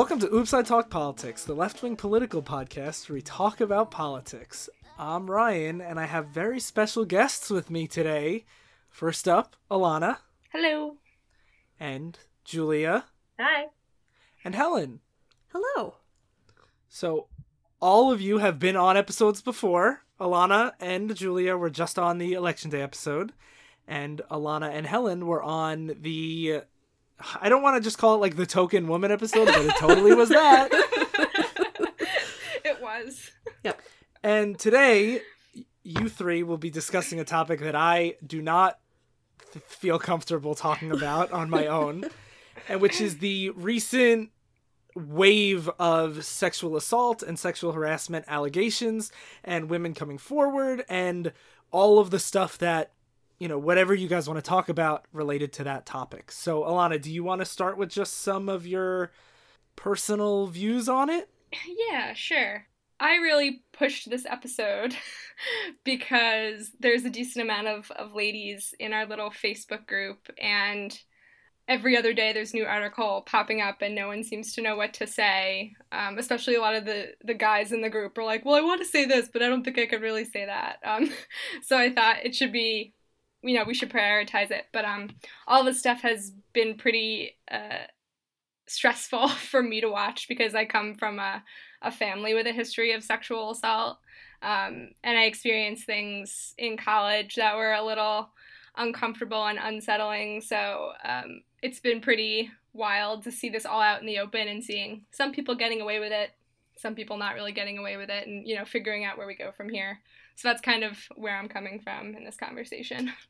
Welcome to Oops I Talk Politics, the left wing political podcast where we talk about politics. I'm Ryan, and I have very special guests with me today. First up, Alana. Hello. And Julia. Hi. And Helen. Hello. So, all of you have been on episodes before. Alana and Julia were just on the Election Day episode, and Alana and Helen were on the I don't want to just call it like the token woman episode, but it totally was that. it was. Yep. And today, you three will be discussing a topic that I do not th- feel comfortable talking about on my own, and which is the recent wave of sexual assault and sexual harassment allegations and women coming forward and all of the stuff that you know, whatever you guys want to talk about related to that topic. So, Alana, do you want to start with just some of your personal views on it? Yeah, sure. I really pushed this episode because there's a decent amount of, of ladies in our little Facebook group, and every other day there's new article popping up, and no one seems to know what to say. Um, especially a lot of the, the guys in the group are like, Well, I want to say this, but I don't think I could really say that. Um, so I thought it should be you know we should prioritize it. But um all this stuff has been pretty uh stressful for me to watch because i come from a, a family with a history of sexual assault um, and i experienced things in college that were a little uncomfortable and unsettling. So um, it's been pretty wild to see this all out in the open and seeing some people getting away with it some people not really getting away with it and you know figuring out where we go from here so that's kind of where i'm coming from in this conversation.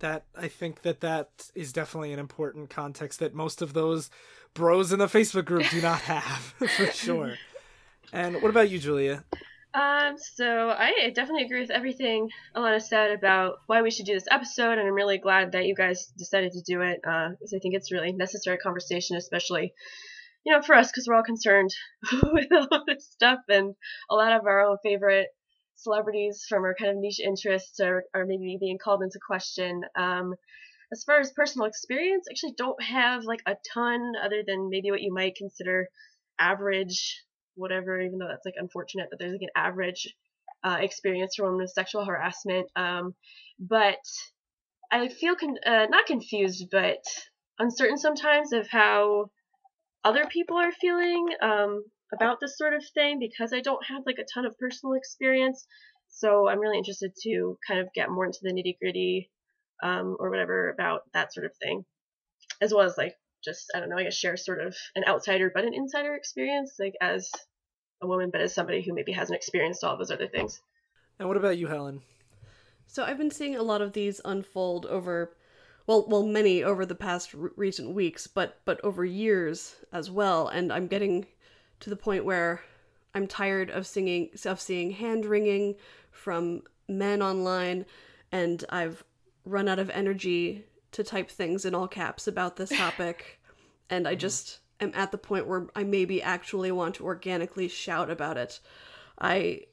That i think that that is definitely an important context that most of those bros in the facebook group do not have for sure. And what about you julia? Um, so I definitely agree with everything Alana said about why we should do this episode, and I'm really glad that you guys decided to do it because uh, I think it's really necessary conversation, especially you know, for us, because we're all concerned with all this stuff, and a lot of our own favorite celebrities from our kind of niche interests are, are maybe being called into question. Um, as far as personal experience, actually don't have like a ton other than maybe what you might consider average, whatever, even though that's like unfortunate that there's like an average uh, experience from sexual harassment. Um, but I feel con- uh, not confused, but uncertain sometimes of how other people are feeling um, about this sort of thing because I don't have like a ton of personal experience. So I'm really interested to kind of get more into the nitty gritty um, or whatever about that sort of thing, as well as like just I don't know, I guess share sort of an outsider but an insider experience, like as a woman, but as somebody who maybe hasn't experienced all those other things. And what about you, Helen? So I've been seeing a lot of these unfold over well, well, many over the past r- recent weeks, but but over years as well. And I'm getting to the point where I'm tired of singing of seeing hand wringing from men online, and I've run out of energy to type things in all caps about this topic, and I just am at the point where I maybe actually want to organically shout about it. I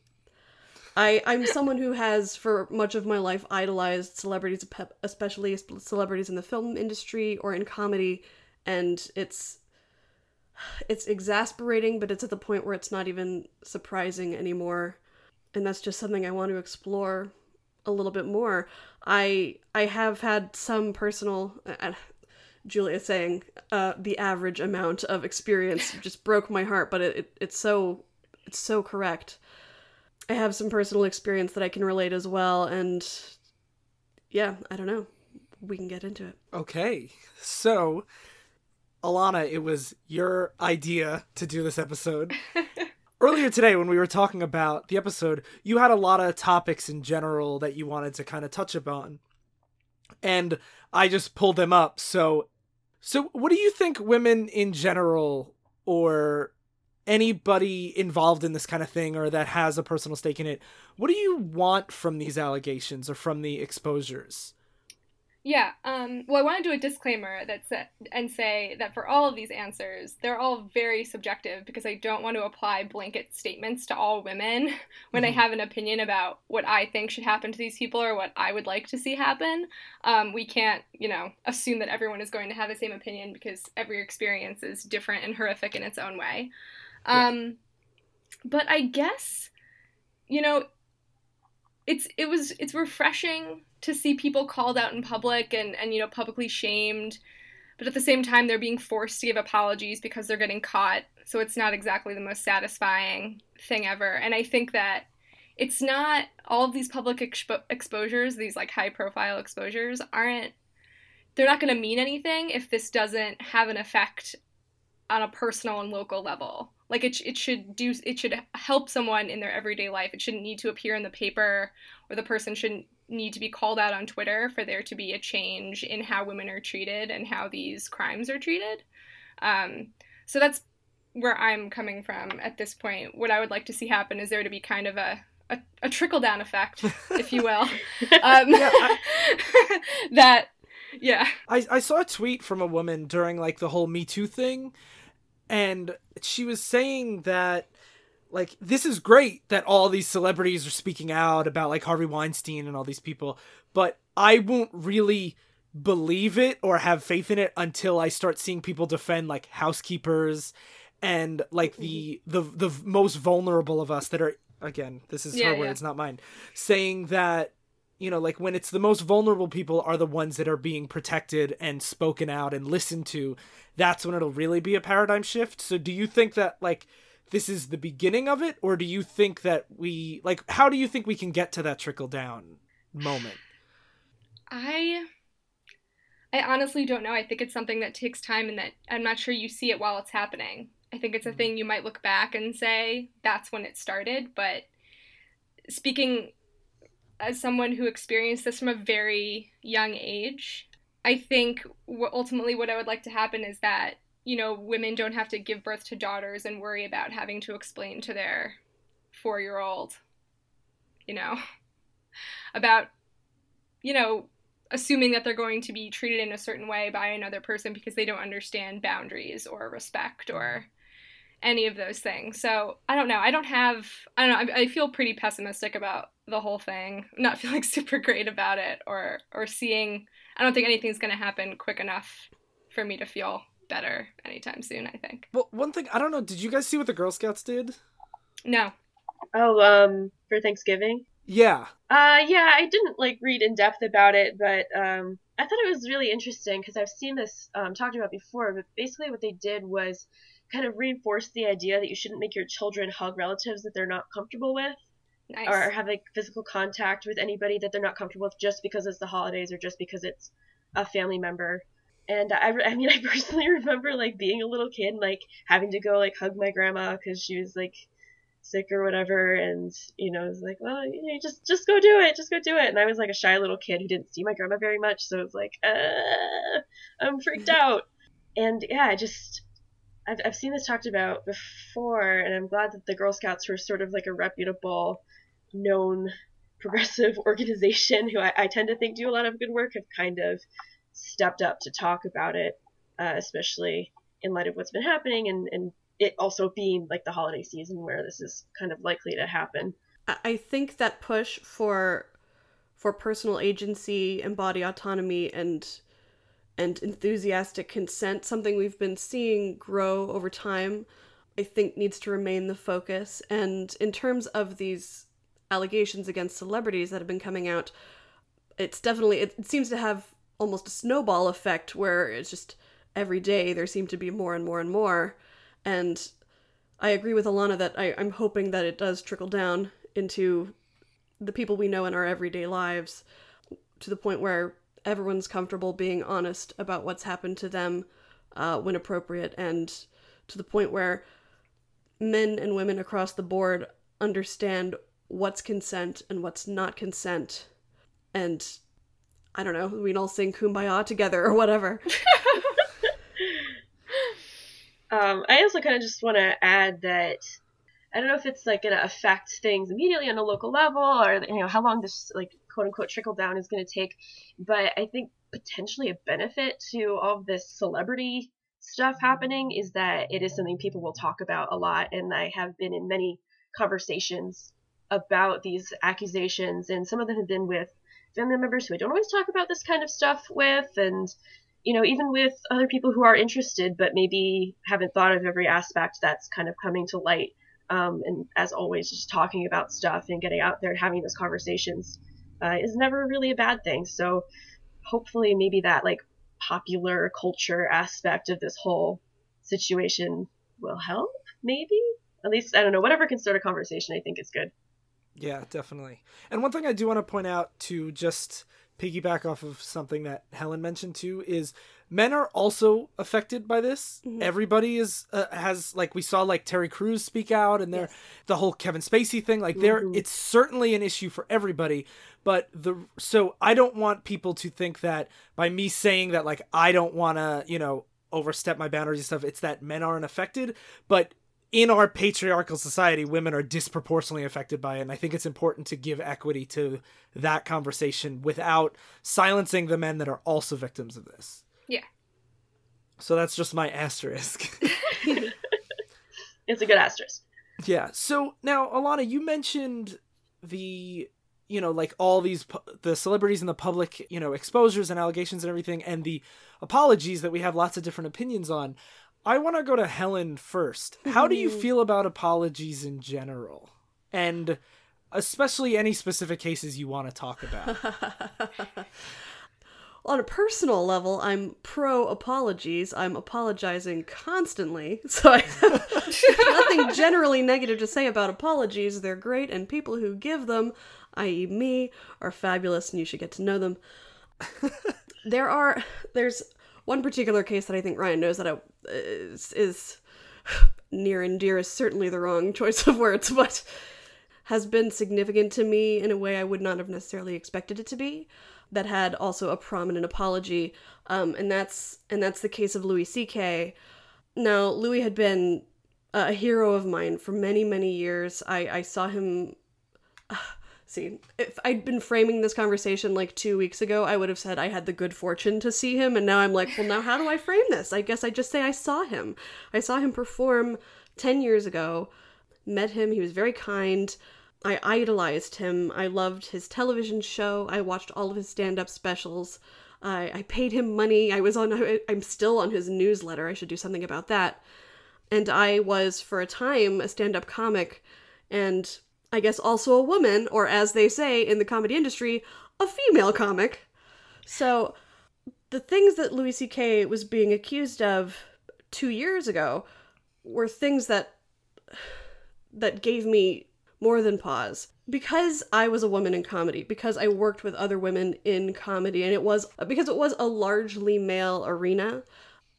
I I'm someone who has for much of my life idolized celebrities, especially celebrities in the film industry or in comedy, and it's it's exasperating, but it's at the point where it's not even surprising anymore. And that's just something I want to explore a little bit more. I I have had some personal uh, Julia saying uh, the average amount of experience just broke my heart, but it, it it's so it's so correct. I have some personal experience that I can relate as well, and yeah, I don't know. We can get into it. Okay. So, Alana, it was your idea to do this episode. Earlier today, when we were talking about the episode, you had a lot of topics in general that you wanted to kind of touch upon. And I just pulled them up. So, so what do you think women in general or anybody involved in this kind of thing or that has a personal stake in it, what do you want from these allegations or from the exposures? Yeah. Um, well, I want to do a disclaimer that that's and say that for all of these answers, they're all very subjective because I don't want to apply blanket statements to all women when mm-hmm. I have an opinion about what I think should happen to these people or what I would like to see happen. Um, we can't, you know, assume that everyone is going to have the same opinion because every experience is different and horrific in its own way. Um, yeah. But I guess, you know, it's it was it's refreshing to see people called out in public and and you know publicly shamed but at the same time they're being forced to give apologies because they're getting caught. So it's not exactly the most satisfying thing ever. And i think that it's not all of these public expo- exposures these like high profile exposures aren't they're not going to mean anything if this doesn't have an effect on a personal and local level. Like it, it should do it should help someone in their everyday life. It shouldn't need to appear in the paper or the person shouldn't need to be called out on twitter for there to be a change in how women are treated and how these crimes are treated um, so that's where i'm coming from at this point what i would like to see happen is there to be kind of a a, a trickle down effect, if you will. Um, yeah, I, that, yeah. I, I saw a tweet from a woman during like the whole Me Too thing and she was saying that like this is great that all these celebrities are speaking out about like Harvey Weinstein and all these people, but I won't really believe it or have faith in it until I start seeing people defend like housekeepers and like the mm-hmm. the the most vulnerable of us that are again, this is yeah, her words, yeah. not mine, saying that you know, like when it's the most vulnerable people are the ones that are being protected and spoken out and listened to, that's when it'll really be a paradigm shift. So do you think that like this is the beginning of it or do you think that we like how do you think we can get to that trickle down moment? I I honestly don't know. I think it's something that takes time and that I'm not sure you see it while it's happening. I think it's a mm-hmm. thing you might look back and say that's when it started, but speaking as someone who experienced this from a very young age, I think ultimately what I would like to happen is that, you know, women don't have to give birth to daughters and worry about having to explain to their four year old, you know, about, you know, assuming that they're going to be treated in a certain way by another person because they don't understand boundaries or respect or any of those things. So I don't know. I don't have. I don't know. I, I feel pretty pessimistic about the whole thing. I'm not feeling super great about it, or or seeing. I don't think anything's going to happen quick enough for me to feel better anytime soon. I think. Well, one thing I don't know. Did you guys see what the Girl Scouts did? No. Oh, um, for Thanksgiving. Yeah. Uh, yeah. I didn't like read in depth about it, but um, I thought it was really interesting because I've seen this um talked about before. But basically, what they did was kind of reinforce the idea that you shouldn't make your children hug relatives that they're not comfortable with. Nice. Or have like physical contact with anybody that they're not comfortable with just because it's the holidays or just because it's a family member. And I, I mean, I personally remember like being a little kid, like having to go like hug my grandma because she was like sick or whatever, and you know, it was like, well, you know, just just go do it, just go do it. And I was like a shy little kid who didn't see my grandma very much, so it was like, uh, I'm freaked out. And yeah, I just I've, I've seen this talked about before, and I'm glad that the Girl Scouts were sort of like a reputable, known progressive organization who I, I tend to think do a lot of good work have kind of stepped up to talk about it, uh, especially in light of what's been happening and, and it also being like the holiday season where this is kind of likely to happen. I think that push for for personal agency and body autonomy and and enthusiastic consent, something we've been seeing grow over time, I think needs to remain the focus. And in terms of these allegations against celebrities that have been coming out, it's definitely, it, seems to have almost a snowball effect where it's just every day there seem to be more and more and more. And I agree with Alana that I, I'm hoping that it does trickle down into the people we know in our everyday lives to the point where everyone's comfortable being honest about what's happened to them uh, when appropriate, and to the point where men and women across the board understand what's consent and what's not consent. And I don't know, we can all sing Kumbaya together or whatever. um, I also kind of just want to add that I don't know if it's like going to affect things immediately on a local level or you know how long this like quote unquote trickle down is going to take. But I think potentially a benefit to all of this celebrity stuff happening is that it is something people will talk about a lot. And I have been in many conversations about these accusations, and some of them have been with family members who I don't always talk about this kind of stuff with, and you know, even with other people who are interested but maybe haven't thought of every aspect that's kind of coming to light. Um, and as always, just talking about stuff and getting out there and having those conversations uh, is never really a bad thing. So hopefully, maybe that like popular culture aspect of this whole situation will help. Maybe at least I don't know. Whatever can start a conversation, I think is good. Yeah, definitely. And one thing I do want to point out to just piggyback off of something that Helen mentioned too is men are also affected by this. Mm-hmm. Everybody is uh, has like we saw like Terry Crews speak out and there yes. the whole Kevin Spacey thing like there mm-hmm. it's certainly an issue for everybody but the so I don't want people to think that by me saying that like I don't want to, you know, overstep my boundaries and stuff it's that men aren't affected, but in our patriarchal society, women are disproportionately affected by it. And I think it's important to give equity to that conversation without silencing the men that are also victims of this. Yeah. So that's just my asterisk. it's a good asterisk. Yeah. So now, Alana, you mentioned the you know like all these the celebrities and the public you know exposures and allegations and everything and the apologies that we have lots of different opinions on I want to go to Helen first. How do you mm-hmm. feel about apologies in general? And especially any specific cases you want to talk about. On a personal level, I'm pro apologies. I'm apologizing constantly. So I have nothing generally negative to say about apologies. They're great, and people who give them, i.e., me, are fabulous, and you should get to know them. there are, there's one particular case that I think Ryan knows that I, is, is near and dear is certainly the wrong choice of words, but has been significant to me in a way I would not have necessarily expected it to be. That had also a prominent apology, um, and that's and that's the case of Louis C.K. Now, Louis had been a hero of mine for many many years. I I saw him. Uh, see if i'd been framing this conversation like two weeks ago i would have said i had the good fortune to see him and now i'm like well now how do i frame this? I guess i just say i saw him. I saw him perform 10 years ago met him he was very kind. I idolized him. I loved his television show. I watched all of his stand-up specials. I, I paid him money. I was on i'm still on his newsletter. I should do something about that. And i was for a time a stand-up comic and I guess also a woman, or as they say in the comedy industry, a female comic. So the things that Louis C.K. was being accused of two years ago were things that that gave me more than pause because I was a woman in comedy, because I worked with other women in comedy, and it was because it was a largely male arena.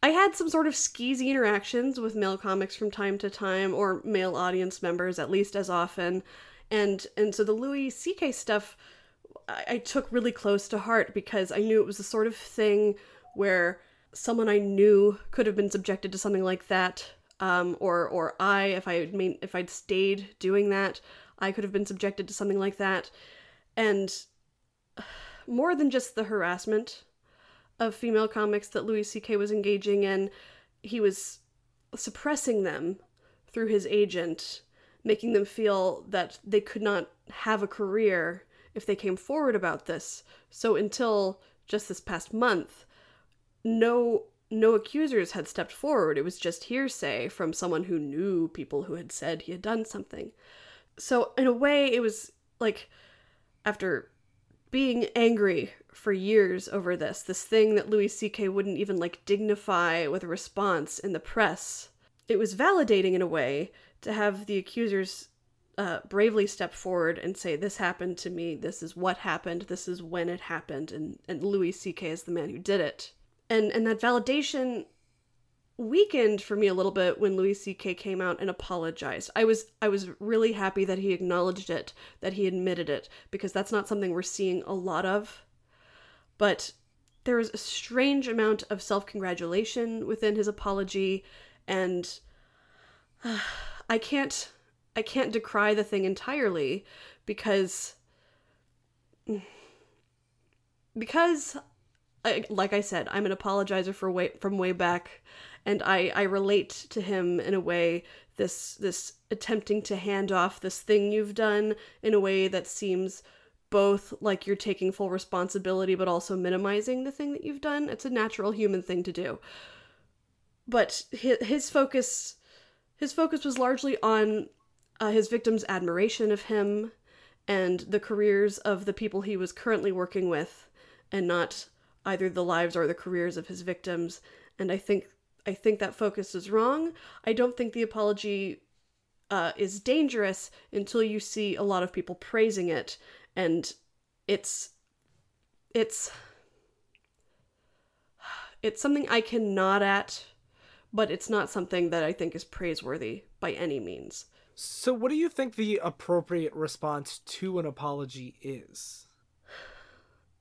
I had some sort of skeezy interactions with male comics from time to time, or male audience members at least as often, and and so the Louis C.K. stuff I, I took really close to heart because I knew it was the sort of thing where someone I knew could have been subjected to something like that, um, or or I, if I if I'd stayed doing that, I could have been subjected to something like that, and more than just the harassment of female comics that Louis C.K. was engaging in, he was suppressing them through his agent, making them feel that they could not have a career if they came forward about this. So until just this past month, no no accusers had stepped forward. It was just hearsay from someone who knew people who had said he had done something. So in a way it was like after being angry for years over this, this thing that Louis C.K. wouldn't even like dignify with a response in the press. It was validating in a way to have the accusers uh, bravely step forward and say, "This happened to me. This is what happened. This is when it happened," and and Louis C.K. is the man who did it. And and that validation weakened for me a little bit when Louis C.K. came out and apologized. I was I was really happy that he acknowledged it, that he admitted it, because that's not something we're seeing a lot of. But there was a strange amount of self-congratulation within his apology and uh, I can't I can't decry the thing entirely because because like I said, I'm an apologizer for way from way back, and I I relate to him in a way this this attempting to hand off this thing you've done in a way that seems both like you're taking full responsibility but also minimizing the thing that you've done. It's a natural human thing to do. But his, focus his focus was largely on uh, his victims' admiration of him and the careers of the people he was currently working with and not either the lives or the careers of his victims. And I think I think that focus is wrong. I don't think the apology uh, is dangerous until you see a lot of people praising it, and it's it's it's something I can nod at, but it's not something that I think is praiseworthy by any means. So, what do you think the appropriate response to an apology is?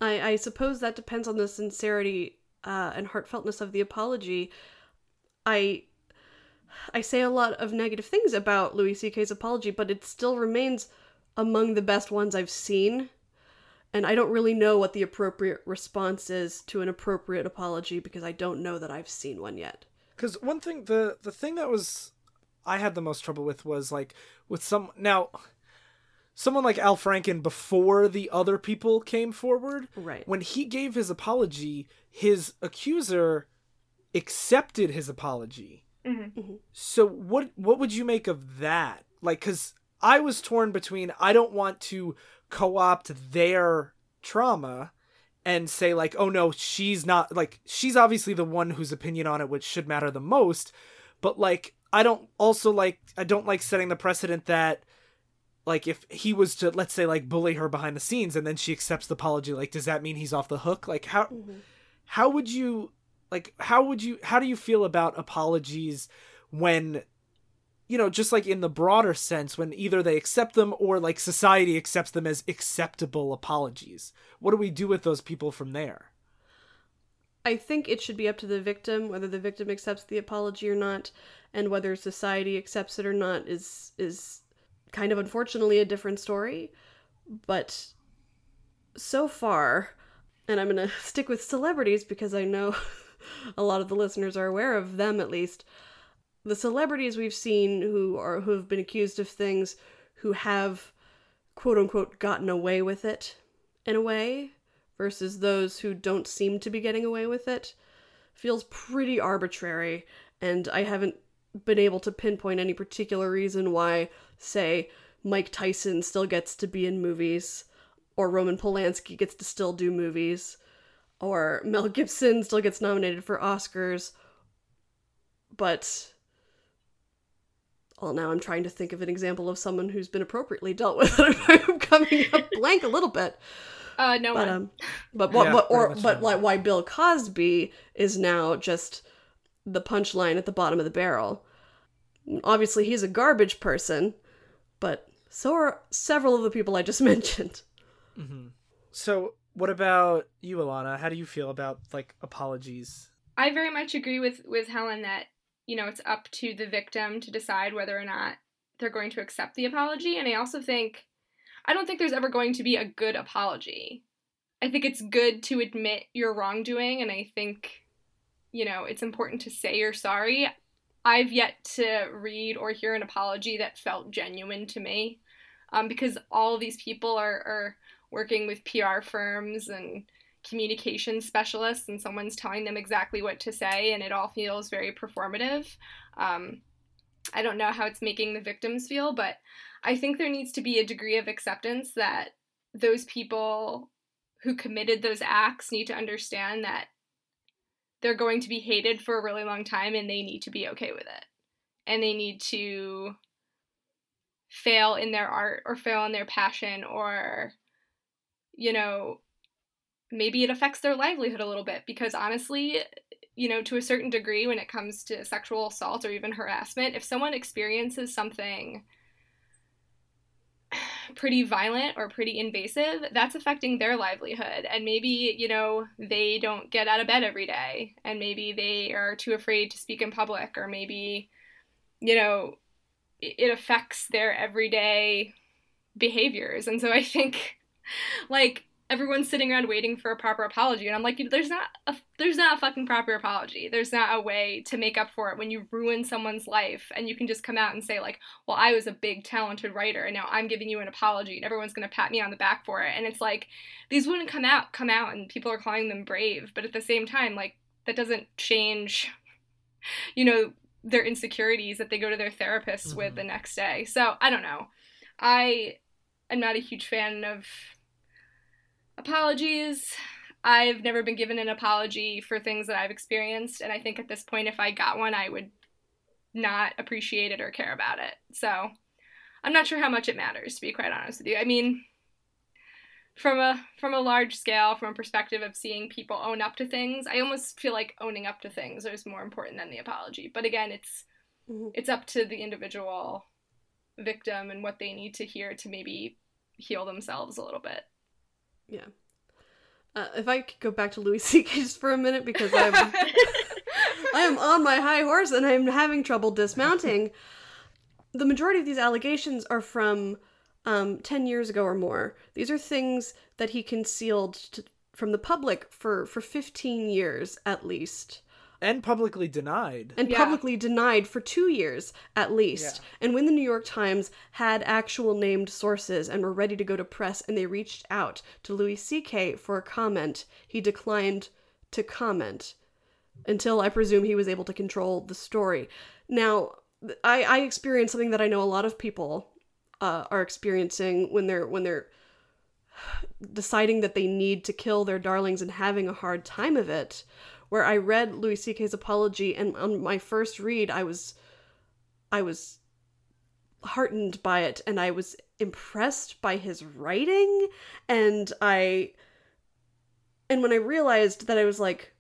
I, I suppose that depends on the sincerity uh, and heartfeltness of the apology. I I say a lot of negative things about Louis C.K.'s apology, but it still remains among the best ones I've seen. And I don't really know what the appropriate response is to an appropriate apology because I don't know that I've seen one yet. Because one thing, the the thing that was I had the most trouble with was like with some now someone like Al Franken before the other people came forward. Right. When he gave his apology, his accuser accepted his apology. Mm-hmm. So what what would you make of that? Like cuz I was torn between I don't want to co-opt their trauma and say like oh no she's not like she's obviously the one whose opinion on it which should matter the most but like I don't also like I don't like setting the precedent that like if he was to let's say like bully her behind the scenes and then she accepts the apology like does that mean he's off the hook like how Mm-hmm. how would you like how would you how do you feel about apologies when you know just like in the broader sense when either they accept them or like society accepts them as acceptable apologies what do we do with those people from there I think it should be up to the victim whether the victim accepts the apology or not, and whether society accepts it or not is is kind of unfortunately a different story. But so far, and I'm gonna stick with celebrities because I know a lot of the listeners are aware of them at least. The celebrities we've seen who are who have been accused of things who have quote unquote gotten away with it in a way versus those who don't seem to be getting away with it feels pretty arbitrary and I haven't been able to pinpoint any particular reason why say Mike Tyson still gets to be in movies or Roman Polanski gets to still do movies or Mel Gibson still gets nominated for Oscars but well now I'm trying to think of an example of someone who's been appropriately dealt with. I'm coming up blank a little bit. Uh, no but one. um but what, Yeah, what or but no. like why bill cosby is now just the punchline at the bottom of the barrel. Obviously he's a garbage person but so are several of the people i just mentioned. So what about you alana how do you feel about like apologies I very much agree with with Helen that you know it's up to the victim to decide whether or not they're going to accept the apology, and I also think I don't think there's ever going to be a good apology. I think it's good to admit your wrongdoing, and I think you know it's important to say you're sorry. I've yet to read or hear an apology that felt genuine to me, um, because all these people are are working with PR firms and communication specialists and someone's telling them exactly what to say and it all feels very performative. Um, i don't know how it's making the victims feel but i think there needs to be a degree of acceptance that those people who committed those acts need to understand that they're going to be hated for a really long time and they need to be okay with it. And they need to fail in their art or fail in their passion or you know maybe it affects their livelihood a little bit because honestly, you know, to a certain degree when it comes to sexual assault or even harassment, if someone experiences something pretty violent or pretty invasive, that's affecting their livelihood. And maybe, you know, they don't get out of bed every day and maybe they are too afraid to speak in public or maybe, you know, it affects their everyday behaviors. And so I think like everyone's sitting around waiting for a proper apology and i'm like there's not a there's not a fucking proper apology. There's not a way to make up for it when you ruin someone's life and you can just come out and say like well i was a big talented writer and now i'm giving you an apology and everyone's going to pat me on the back for it. And it's like these wouldn't come out come out and people are calling them brave but at the same time like that doesn't change you know their insecurities that they go to their therapists mm-hmm. with the next day. So i don't know. I am not a huge fan of apologies. I've never been given an apology for things that I've experienced, and I think at this point, if I got one, I would not appreciate it or care about it. So I'm not sure how much it matters, to be quite honest with you. I mean, from a from a large scale, from a perspective of seeing people own up to things, I almost feel like owning up to things is more important than the apology. But again, it's mm-hmm. it's up to the individual victim and what they need to hear to maybe heal themselves a little bit. Yeah. Uh, if I could go back to Louis C.K. just for a minute because I'm I am on my high horse and I'm having trouble dismounting. The majority of these allegations are from um, 10 years ago or more. These are things that he concealed to, from the public for, for 15 years at least and publicly denied and yeah. publicly denied for two years at least yeah. and when the new york times had actual named sources and were ready to go to press and they reached out to louis ck for a comment he declined to comment until i presume he was able to control the story now i i experienced something that i know a lot of people uh, are experiencing when they're when they're deciding that they need to kill their darlings and having a hard time of it where I read Louis C.K.'s apology, and on my first read, I was, I was heartened by it, and I was impressed by his writing, and I, and when I realized that I was like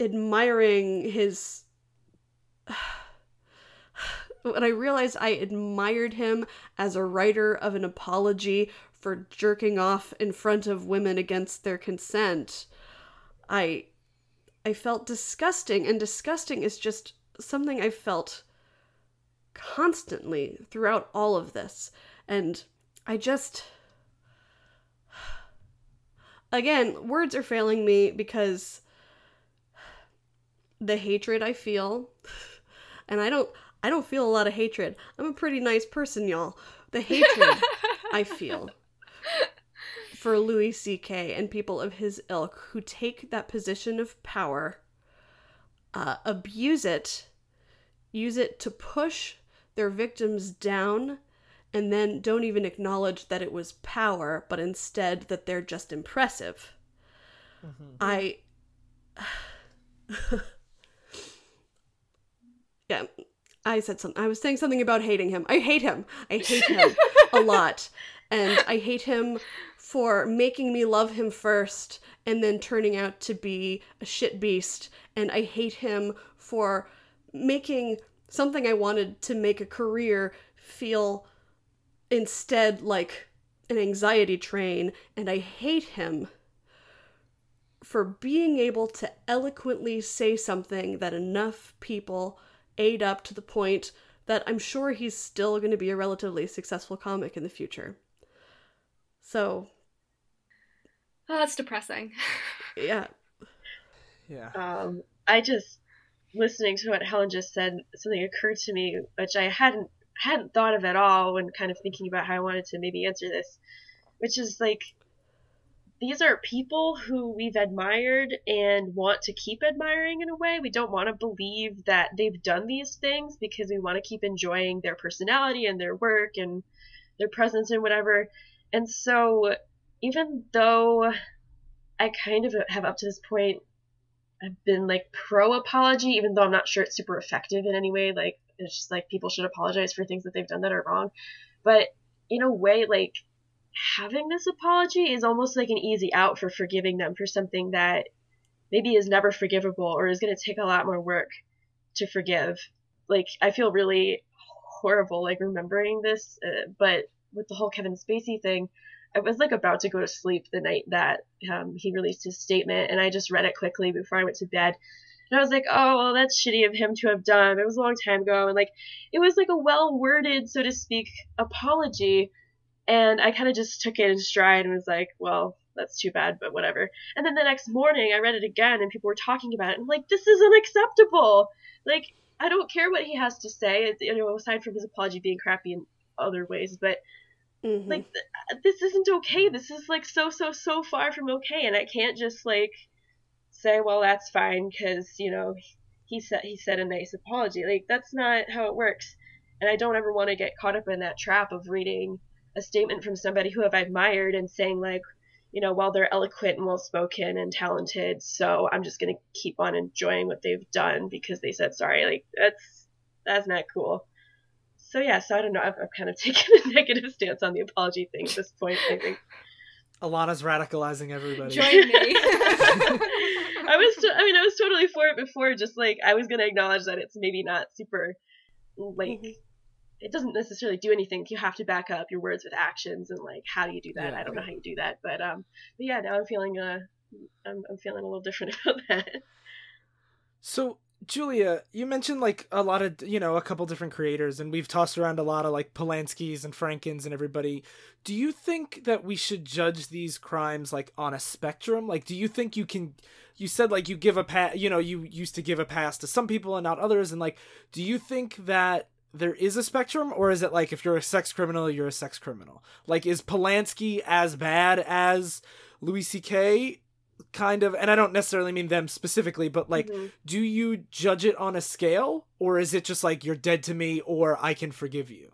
admiring his. when I realized I admired him as a writer of an apology for jerking off in front of women against their consent, I I felt disgusting, and disgusting is just something I felt constantly throughout all of this. And I just. Again, words are failing me because the hatred I feel, and I don't. I don't feel a lot of hatred. I'm a pretty nice person, y'all. The hatred I feel for Louis C.K. and people of his ilk who take that position of power, uh, abuse it, use it to push their victims down, and then don't even acknowledge that it was power, but instead that they're just impressive. Mm-hmm. I. yeah, I said something. I was saying something about hating him. I hate him. I hate him a lot. And I hate him for making me love him first and then turning out to be a shit beast. And I hate him for making something I wanted to make a career feel instead like an anxiety train. And I hate him for being able to eloquently say something that enough people ate up to the point that I'm sure he's still going to be a relatively successful comic in the future. So Oh, that's depressing. yeah. Yeah. Um, I just listening to what Helen just said, something occurred to me which I hadn't hadn't thought of at all when kind of thinking about how I wanted to maybe answer this, which is like these are people who we've admired and want to keep admiring in a way. We don't want to believe that they've done these things because we want to keep enjoying their personality and their work and their presence and whatever. And so even though I kind of have up to this point I've been like pro apology, even though I'm not sure it's super effective in any way. Like it's just like people should apologize for things that they've done that are wrong. But in a way, like having this apology is almost like an easy out for forgiving them for something that maybe is never forgivable or is going to take a lot more work to forgive. Like I feel really horrible like remembering this, uh, but with the whole Kevin Spacey thing, I was like about to go to sleep the night that um, he released his statement, and I just read it quickly before I went to bed. And I was like, oh, well, that's shitty of him to have done. It was a long time ago, and like, it was like a well worded, so to speak, apology. And I kind of just took it in stride and was like, well, that's too bad, but whatever. And then the next morning, I read it again, and people were talking about it. And I'm like, this is unacceptable. Like, I don't care what he has to say, you know, aside from his apology being crappy in other ways, but Mhm. like th- this isn't okay. This is like so so so far from okay, and I can't just like say, well, that's fine because you know he said he said a nice apology. Like that's not how it works, and I don't ever want to get caught up in that trap of reading a statement from somebody who I've admired and saying like, you know, well they're eloquent and well spoken and talented, so I'm just gonna keep on enjoying what they've done because they said sorry. Like that's that's not cool. So yeah, so I don't know. I've, I've kind of taken a negative stance on the apology thing at this point. I think Alana's radicalizing everybody. Join me. I was. T- I mean, I was totally for it before. Just like I was gonna acknowledge that it's maybe not super like. Mhm. It doesn't necessarily do anything. You have to back up your words with actions, and like, how do you do that? Yeah. I don't know how you do that, but um, but yeah, now I'm feeling uh, I'm, I'm feeling a little different about that. So, Julia, you mentioned like a lot of, you know, a couple different creators, and we've tossed around a lot of like Polanski's and Frankens and everybody. Do you think that we should judge these crimes like on a spectrum? Like, do you think you can? You said like you give a pass, you know, you used to give a pass to some people and not others, and like, do you think that there is a spectrum, or is it like if you're a sex criminal, you're a sex criminal? Like, is Polanski as bad as Louis C.K.? Kind of, and I don't necessarily mean them specifically, but like Mhm. do you judge it on a scale or is it just like you're dead to me or I can forgive you?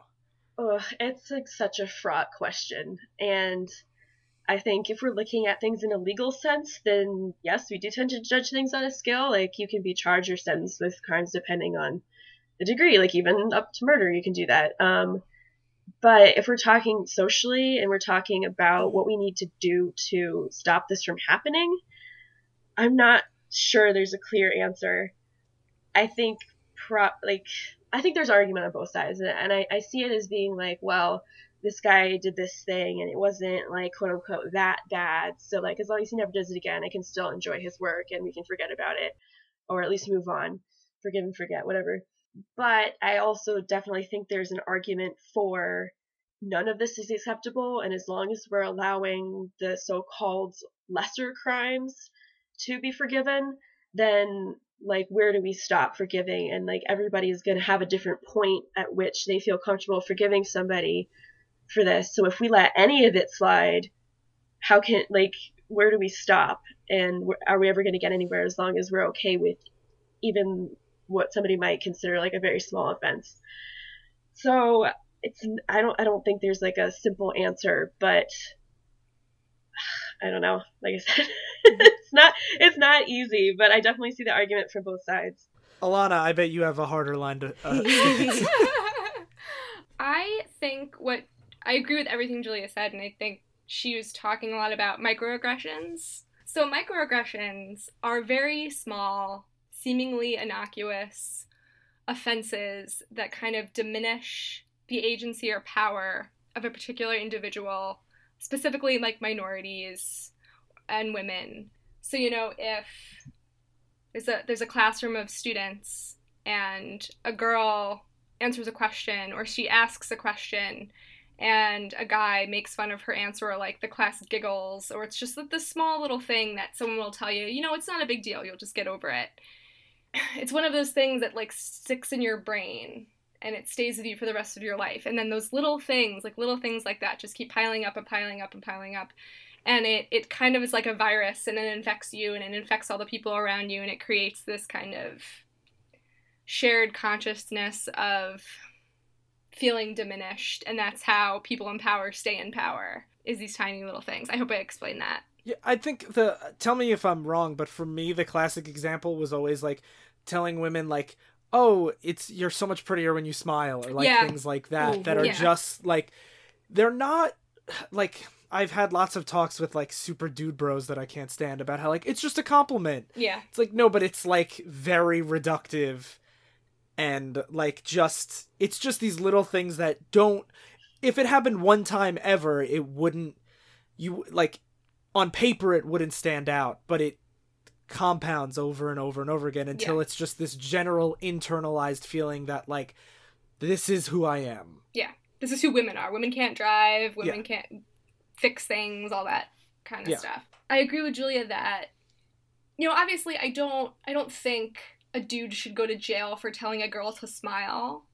Ugh, it's like such a fraught question, and I think if we're looking at things in a legal sense, then yes, we do tend to judge things on a scale. Like you can be charged or sentenced with crimes depending on the degree, like even up to murder, you can do that. Um, but if we're talking socially and we're talking about what we need to do to stop this from happening, I'm not sure there's a clear answer. I think pro like I think there's argument on both sides, and- I, I see it as being like, well, this guy did this thing and it wasn't like quote unquote that bad, so like as long as he never does it again, I can still enjoy his work and we can forget about it, or at least move on, forgive and forget, whatever. But I also definitely think there's an argument for none of this is acceptable, and as long as we're allowing the so-called lesser crimes to be forgiven, then like where do we stop forgiving? And like everybody is going to have a different point at which they feel comfortable forgiving somebody for this. So if we let any of it slide how can like where do we stop? And are we ever going to get anywhere as long as we're okay with even what somebody might consider like a very small offense so it's i don't i don't think there's like a simple answer but i don't know like i said it's not it's not easy but i definitely see the argument from both sides Alana, I bet you have a harder line to. Uh. I think what I agree with everything Julia said, and I think she was talking a lot about microaggressions. So, microaggressions are very small, seemingly innocuous offenses that kind of diminish the agency or power of a particular individual, specifically like minorities and women. So, you know, if there's a there's a classroom of students and a girl answers a question or she asks a question and a guy makes fun of her answer or like the class giggles or it's just like this small little thing that someone will tell you you know it's not a big deal you'll just get over it it's one of those things that like sticks in your brain and it stays with you for the rest of your life. And then those little things like little things like that just keep piling up and piling up and piling up. And it, it kind of is like a virus and it infects you and it infects all the people around you and it creates this kind of shared consciousness of feeling diminished. And that's how people in power stay in power is these tiny little things. I hope i explained that. Yeah, I think the. Tell me if I'm wrong, but for me, the classic example was always like telling women like, "Oh, it's you're so much prettier when you smile," or like Yeah. things like that that are Yeah. just like, they're not like. I've had lots of talks with like super dude bros that I can't stand about how like it's just a compliment. yeah It's like no, but it's like very reductive and like just it's just these little things that don't if it happened one time ever, it wouldn't you like on paper it wouldn't stand out, but it compounds over and over and over again until Yeah. it's just this general internalized feeling that like this is who I am. Yeah. This is who women are women can't drive women can't fix things all that kind of Yeah. stuff. I agree with Julia that you know, obviously I don't I don't think a dude should go to jail for telling a girl to smile,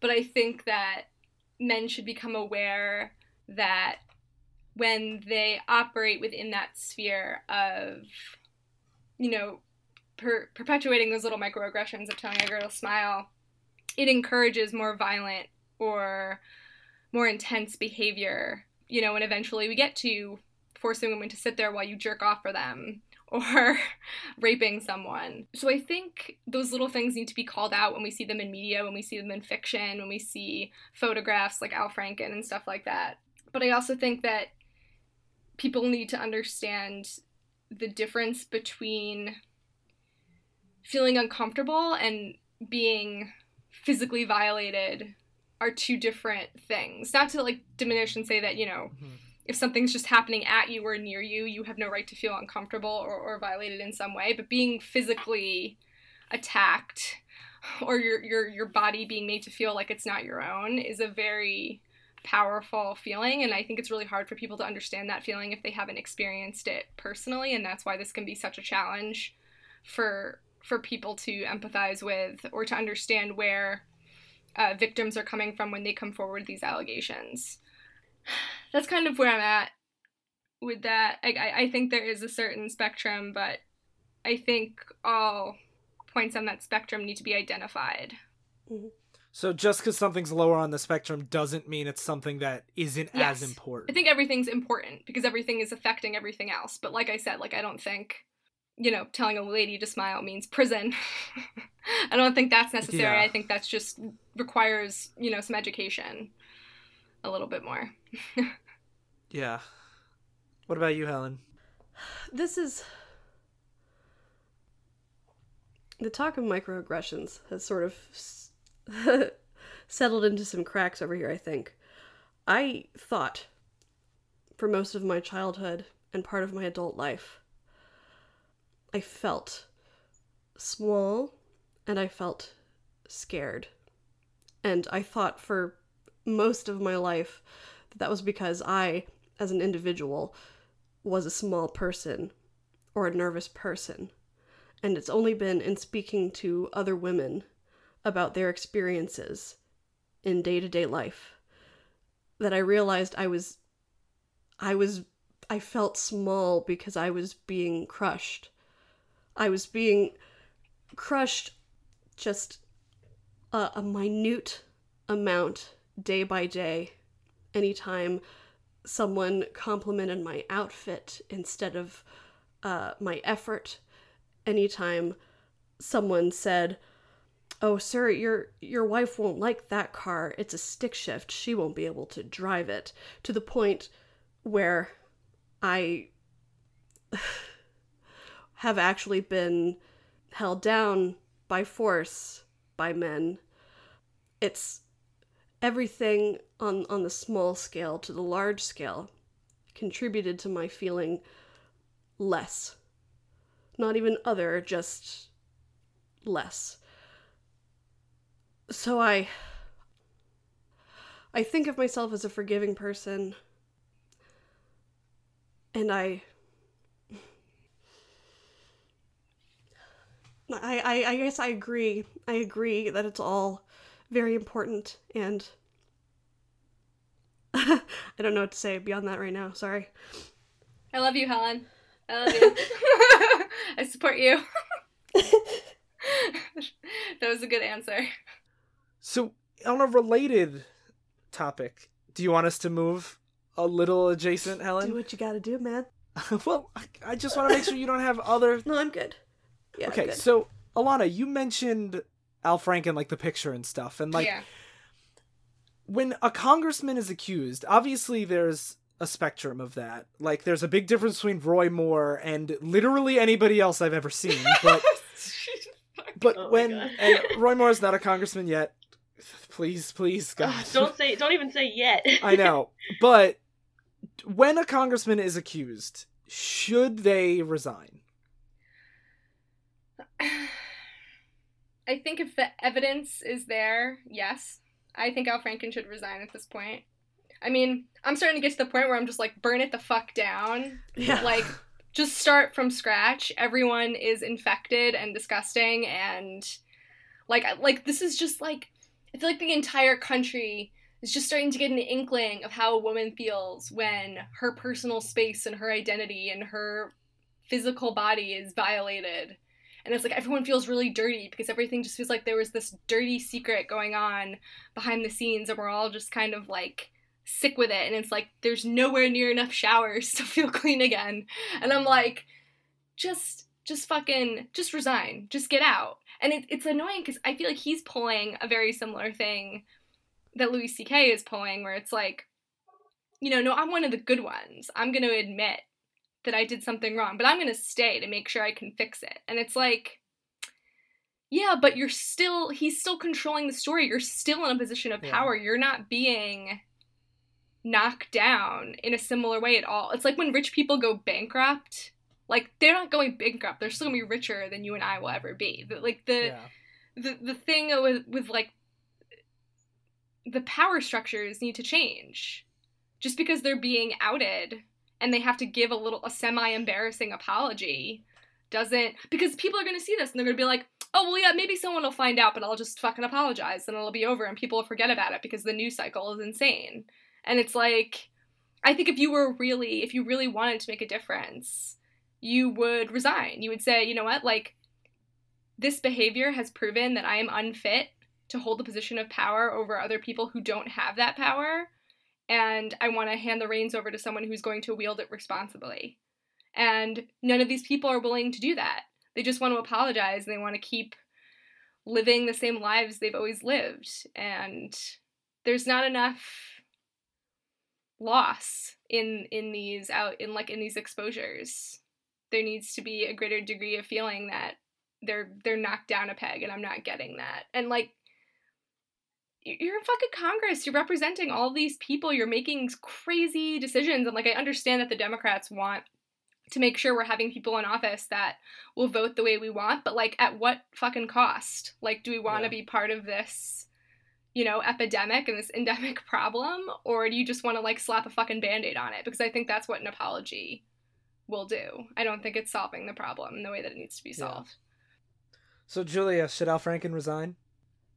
but I think that men should become aware that when they operate within that sphere of you know per- perpetuating those little microaggressions of telling a girl to smile, it encourages more violent or more intense behavior, you know, and eventually we get to forcing women to sit there while you jerk off for them or raping someone. So I think those little things need to be called out when we see them in media, when we see them in fiction, when we see photographs like Al Franken and stuff like that. But I also think that people need to understand the difference between feeling uncomfortable and being physically violated are two different things. Not to like diminish and say that, you know, Mhm. if something's just happening at you or near you, you have no right to feel uncomfortable or, or violated in some way. But being physically attacked or your, your your body being made to feel like it's not your own is a very powerful feeling and I think it's really hard for people to understand that feeling if they haven't experienced it personally and that's why this can be such a challenge for for people to empathize with or to understand where uh, victims are coming from when they come forward with these allegations. That's kind of where I'm at with that. I, I, I think there is a certain spectrum, but I think all points on that spectrum need to be identified. So just because something's lower on the spectrum doesn't mean it's something that isn't Yes. as important. I think everything's important because everything is affecting everything else. But like I said, like I don't think, you know, telling a lady to smile means prison. I don't think that's necessary. Yeah. I think that's just requires, you know, some education a little bit more. yeah. What about you, Helen? This is. The talk of microaggressions has sort of s- settled into some cracks over here, I think. I thought, for most of my childhood and part of my adult life, I felt small and I felt scared. And I thought for most of my life that that was because I, as an individual, was a small person or a nervous person. And it's only been in speaking to other women about their experiences in day to day life that I realized I was, I was, I felt small because I was being crushed. I was being crushed just a, a minute amount day by day anytime someone complimented my outfit instead of uh, my effort. Anytime someone said, "Oh, sir, your your wife won't like that car. It's a stick shift. She won't be able to drive it." To the point where I have actually been held down by force by men. It's everything on on the small scale to the large scale contributed to my feeling less not even other just less so i i think of myself as a forgiving person and i I, I, I guess I agree. I agree that it's all very important and I don't know what to say beyond that right now. Sorry. I love you, Helen. I love you. I support you. that was a good answer. So, on a related topic, do you want us to move a little adjacent, Helen? Do what you gotta do, man. well, I- I just want to make sure you don't have other. No, I'm good. Yeah. Okay, good. so Alana, you mentioned Al Franken, like the picture and stuff, and like yeah. when a congressman is accused, obviously there's a spectrum of that. Like, there's a big difference between Roy Moore and literally anybody else I've ever seen. But but Oh when and Roy Moore is not a congressman yet. Please, please, God. Ugh, don't say. Don't even say yet. I know, but when a congressman is accused, should they resign? I think if the evidence is there, yes. I think Al Franken should resign at this point. I mean, I'm starting to get to the point where I'm just like, burn it the fuck down. Yeah. Like, just start from scratch. Everyone is infected and disgusting, and like, like this is just like, I feel like the entire country is just starting to get an inkling of how a woman feels when her personal space and her identity and her physical body is violated. And it's like everyone feels really dirty because everything just feels like there was this dirty secret going on behind the scenes, and we're all just kind of like sick with it. And it's like there's nowhere near enough showers to feel clean again. And I'm like, just, just fucking, just resign, just get out. And it, it's annoying because I feel like he's pulling a very similar thing that Louis C.K. is pulling, where it's like, you know, no, I'm one of the good ones. I'm going to admit that I did something wrong, but I'm going to stay to make sure I can fix it. And it's like, yeah, but you're still, he's still controlling the story. You're still in a position of Yeah. power. You're not being knocked down in a similar way at all. It's like when rich people go bankrupt. Like they're not going bankrupt. They're still gonna be richer than you and I will ever be. But like the yeah. the the thing with with like the power structures need to change. Just because they're being outed and they have to give a little a semi embarrassing apology doesn't because people are going to see this and they're going to be like, "Oh, well yeah, maybe someone will find out, but I'll just fucking apologize and it'll be over and people will forget about it because the news cycle is insane." And it's like I think if you were really if you really wanted to make a difference, you would resign. You would say, "You know what? Like this behavior has proven that I am unfit to hold the position of power over other people who don't have that power, and I want to hand the reins over to someone who's going to wield it responsibly. And none of these people are willing to do that. They just want to apologize and they want to keep living the same lives they've always lived. And there's not enough loss in in these out in like in these exposures. There needs to be a greater degree of feeling that they're they're knocked down a peg and I'm not getting that. And like you're in fucking Congress. You're representing all these people. You're making crazy decisions. And like I understand that the Democrats want to make sure we're having people in office that will vote the way we want, but like at what fucking cost? Like do we want to Yeah. be part of this you know, epidemic and this endemic problem, or do you just want to like slap a fucking band-aid on it? Because I think that's what an apology will do. I don't think it's solving the problem in the way that it needs to be Yeah. solved. So, Julia, should Al Franken resign?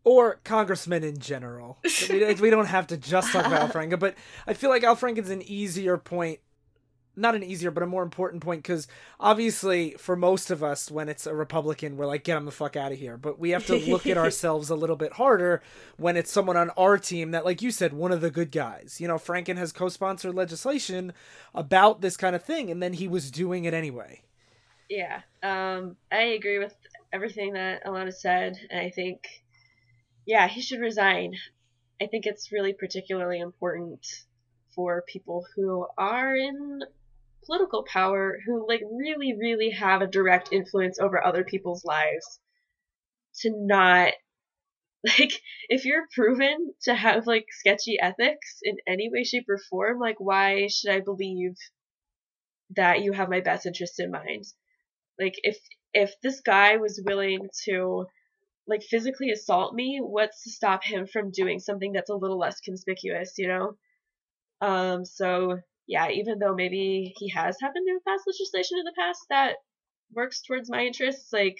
Or congressmen in general? we, we don't have to just talk about Al Franken, but I feel like Al Franken's an easier point. Not an easier, but a more important point because obviously, for most of us, when it's a Republican, we're like, get him the fuck out of here. But we have to look at ourselves a little bit harder when it's someone on our team that, like you said, one of the good guys. You know, Franken has co sponsored legislation about this kind of thing, and then he was doing it anyway. Yeah, um, I agree with everything that Alana said, and I think, yeah, he should resign. I think it's really particularly important for people who are in political power, who like really, really have a direct influence over other people's lives, to not like if you're proven to have like sketchy ethics in any way, shape, or form, like why should I believe that you have my best interest in mind? Like if if this guy was willing to like physically assault me, what's to stop him from doing something that's a little less conspicuous, you know? Um so yeah, even though maybe he has happened to pass legislation in the past that works towards my interests, like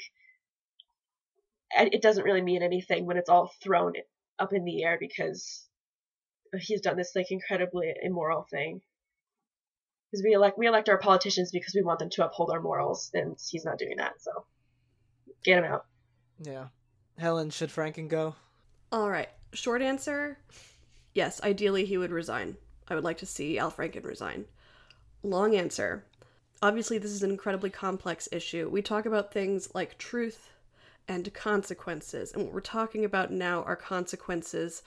it doesn't really mean anything when it's all thrown up in the air because he's done this like incredibly immoral thing. Because we elect we elect our politicians because we want them to uphold our morals, and he's not doing that. So get him out. Yeah. Helen, should Franken go? All right. Short answer yes, ideally he would resign. I would like to see Al Franken resign. Long answer obviously, this is an incredibly complex issue. We talk about things like truth and consequences, and what we're talking about now are consequences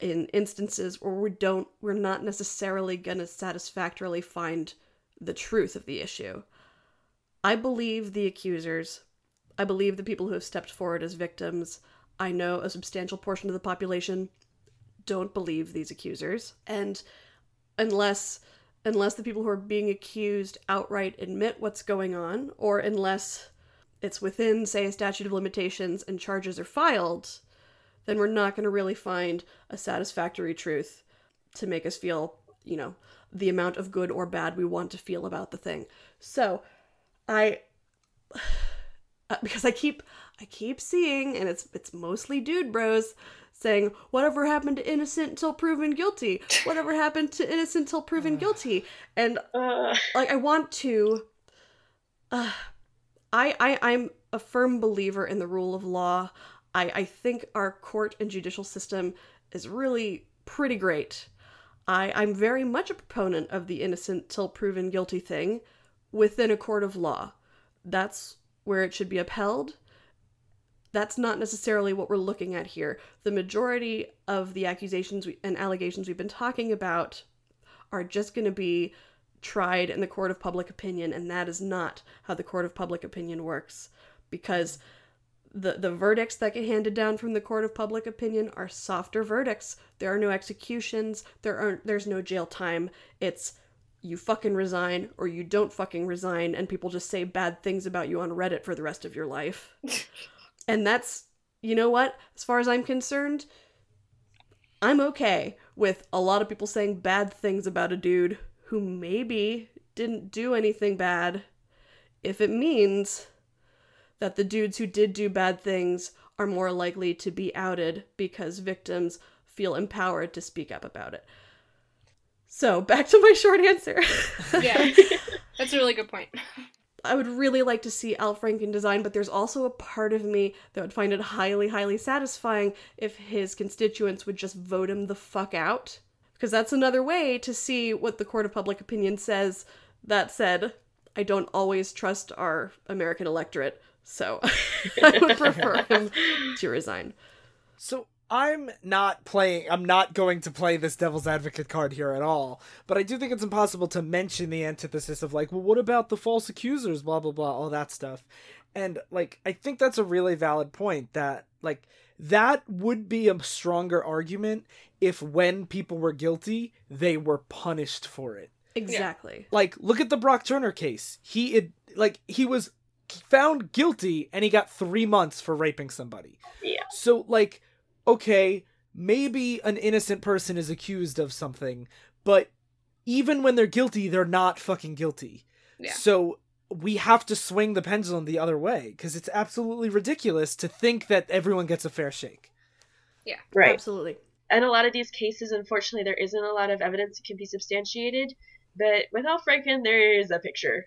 in instances where we don't we're not necessarily going to satisfactorily find the truth of the issue. I believe the accusers. I believe the people who have stepped forward as victims. I know a substantial portion of the population don't believe these accusers. And unless unless the people who are being accused outright admit what's going on, or unless it's within, say, a statute of limitations and charges are filed, then we're not going to really find a satisfactory truth to make us feel, you know, the amount of good or bad we want to feel about the thing. So, I uh, because I keep I keep seeing and it's it's mostly dude bros saying whatever happened to innocent till proven guilty whatever happened to innocent till proven guilty and Uh, like I want to uh, I I I'm a firm believer in the rule of law. I I think our court and judicial system is really pretty great. I I'm very much a proponent of the innocent till proven guilty thing within a court of law. That's where it should be upheld. That's not necessarily what we're looking at here. The majority of the accusations and allegations we've been talking about are just going to be tried in the court of public opinion, and that is not how the court of public opinion works. Because the, the verdicts that get handed down from the court of public opinion are softer verdicts. There are no executions, there aren't there's no jail time. It's you fucking resign or you don't fucking resign, and people just say bad things about you on Reddit for the rest of your life. and that's you know what? As far as I'm concerned, I'm okay with a lot of people saying bad things about a dude who maybe didn't do anything bad if it means that the dudes who did do bad things are more likely to be outed because victims feel empowered to speak up about it. So, back to my short answer. Yeah. That's a really good point. I would really like to see Al Franken design, but there's also a part of me that would find it highly, highly satisfying if his constituents would just vote him the fuck out. Because that's another way to see what the court of public opinion says. That said, I don't always trust our American electorate, so I would prefer him to resign. So I'm not playing. I'm not going to play this devil's advocate card here at all. But I do think it's impossible to mention the antithesis of like, well, what about the false accusers? Blah blah blah, all that stuff. And like, I think that's a really valid point. That like that would be a stronger argument if when people were guilty, they were punished for it. Exactly. Like, look at the Brock Turner case. He it, like he was found guilty and he got three months for raping somebody. Yeah. So like, okay, maybe an innocent person is accused of something, but even when they're guilty, they're not fucking guilty. Yeah. So we have to swing the pendulum the other way because it's absolutely ridiculous to think that everyone gets a fair shake. Yeah, right. Absolutely. And a lot of these cases, unfortunately, there isn't a lot of evidence that can be substantiated. But with Al Franken, there is a picture.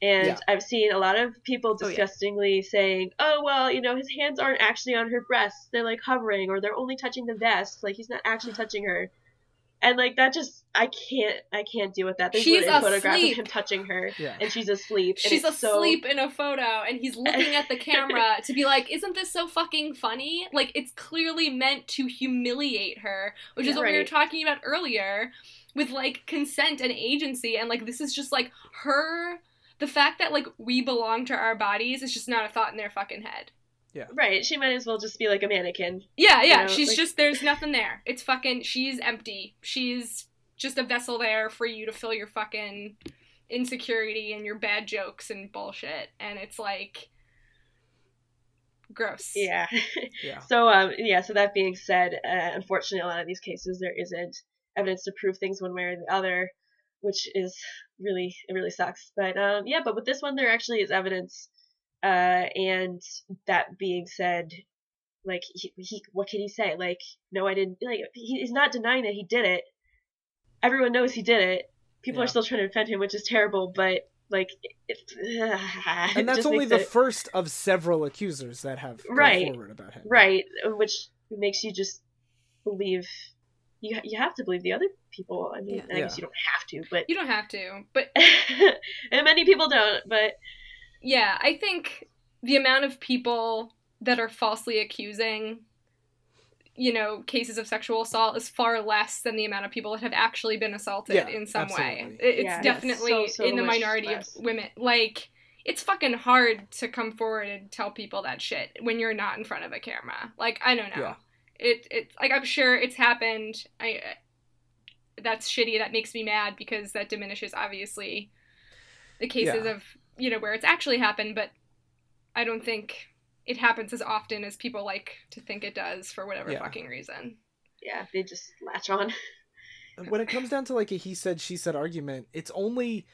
And Yeah. I've seen a lot of people Oh, yeah. disgustingly saying, oh, well, you know, his hands aren't actually on her breasts. They're like hovering, or they're only touching the vest. Like, he's not actually touching her. And, like, that just, I can't, I can't deal with that. There's She's literally a photograph of him touching her, Yeah. and she's asleep. and She's it's so- asleep in a photo and he's looking at the camera to be like, Isn't this so fucking funny? Like, it's clearly meant to humiliate her, which is what we were talking about earlier with like consent and agency. And like, this is just like her. The fact that like we belong to our bodies is just not a thought in their fucking head. Yeah. Right, she might as well just be like a mannequin. Yeah, yeah. know, she's like- just there's nothing there. It's fucking she's empty. She's just a vessel there for you to fill your fucking insecurity and your bad jokes and bullshit. And it's like gross. Yeah. Yeah. So um yeah, so that being said, uh, unfortunately a lot of these cases there isn't evidence to prove things one way or the other, which is really it really sucks. But um yeah, but with this one there actually is evidence uh and that being said like he, he what can he say? Like no I didn't like he, he's not denying that he did it. Everyone knows he did it. People Yeah. are still trying to defend him, which is terrible, but like it, And that's only the it- first of several accusers that have come Right. forward about him. right which makes you just believe you you have to believe the other people i mean Yeah. i guess you don't have to but You don't have to. But and many people don't but yeah, I think the amount of people that are falsely accusing you know cases of sexual assault is far less than the amount of people that have actually been assaulted Yeah, in some way absolutely. It- it's Yeah. definitely So- so in the minority less. of women like it's fucking hard to come forward and tell people that shit when you're not in front of a camera like i don't know Yeah. It it's like i'm sure it's happened i that's shitty that makes me mad because that diminishes obviously the cases Yeah. of you know where it's actually happened but i don't think it happens as often as people like to think it does for whatever Yeah. fucking reason yeah they just latch on when it comes down to like a he said she said argument, it's only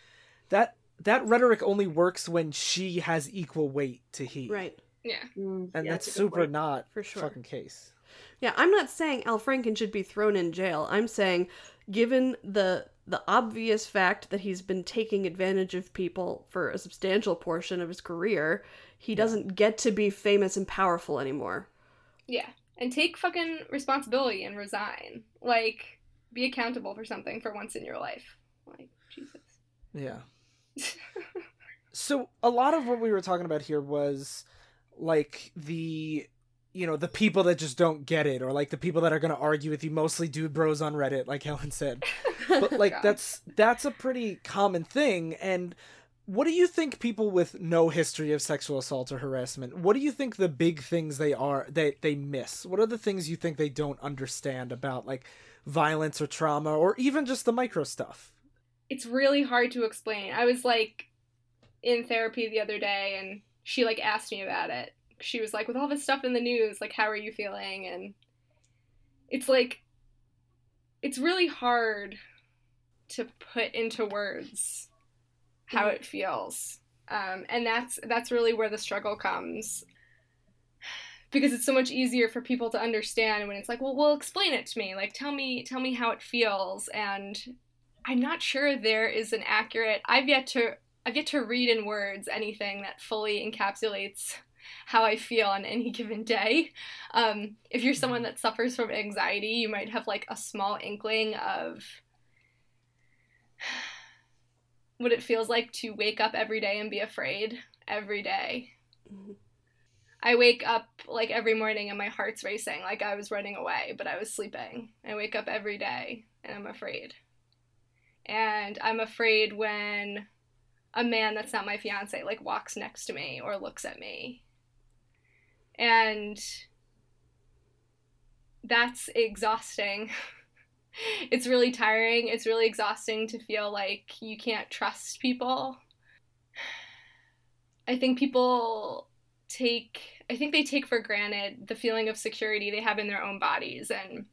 that that rhetoric only works when she has equal weight to he. Right. Yeah. Mm, And yeah, that's a super point. not For sure. fucking case. Yeah, I'm not saying Al Franken should be thrown in jail. I'm saying, given the the obvious fact that he's been taking advantage of people for a substantial portion of his career, he doesn't get to be famous and powerful anymore. Yeah. And take fucking responsibility and resign. Like, be accountable for something for once in your life. Like, Jesus. Yeah. so a lot of what we were talking about here was like the you know the people that just don't get it or like the people that are going to argue with you mostly dude bros on reddit like helen said but like God. that's that's a pretty common thing and what do you think people with no history of sexual assault or harassment what do you think the big things they are they they miss what are the things you think they don't understand about like violence or trauma or even just the micro stuff it's really hard to explain. I was like in therapy the other day and she like asked me about it. She was like, with all this stuff in the news, like, how are you feeling? And it's like, it's really hard to put into words how it feels. Um, and that's that's really where the struggle comes because it's so much easier for people to understand when it's like well well explain it to me like tell me tell me how it feels and I'm not sure there is an accurate. I've yet to I've yet to read in words anything that fully encapsulates how I feel on any given day. Um, if you're someone that suffers from anxiety, you might have like a small inkling of what it feels like to wake up every day and be afraid every day. Mhm. I wake up like every morning and my heart's racing, like I was running away, but I was sleeping. I wake up every day and I'm afraid. And I'm afraid when a man that's not my fiance like walks next to me or looks at me. And that's exhausting. it's really tiring. It's really exhausting to feel like you can't trust people. I think people take I think they take for granted the feeling of security they have in their own bodies and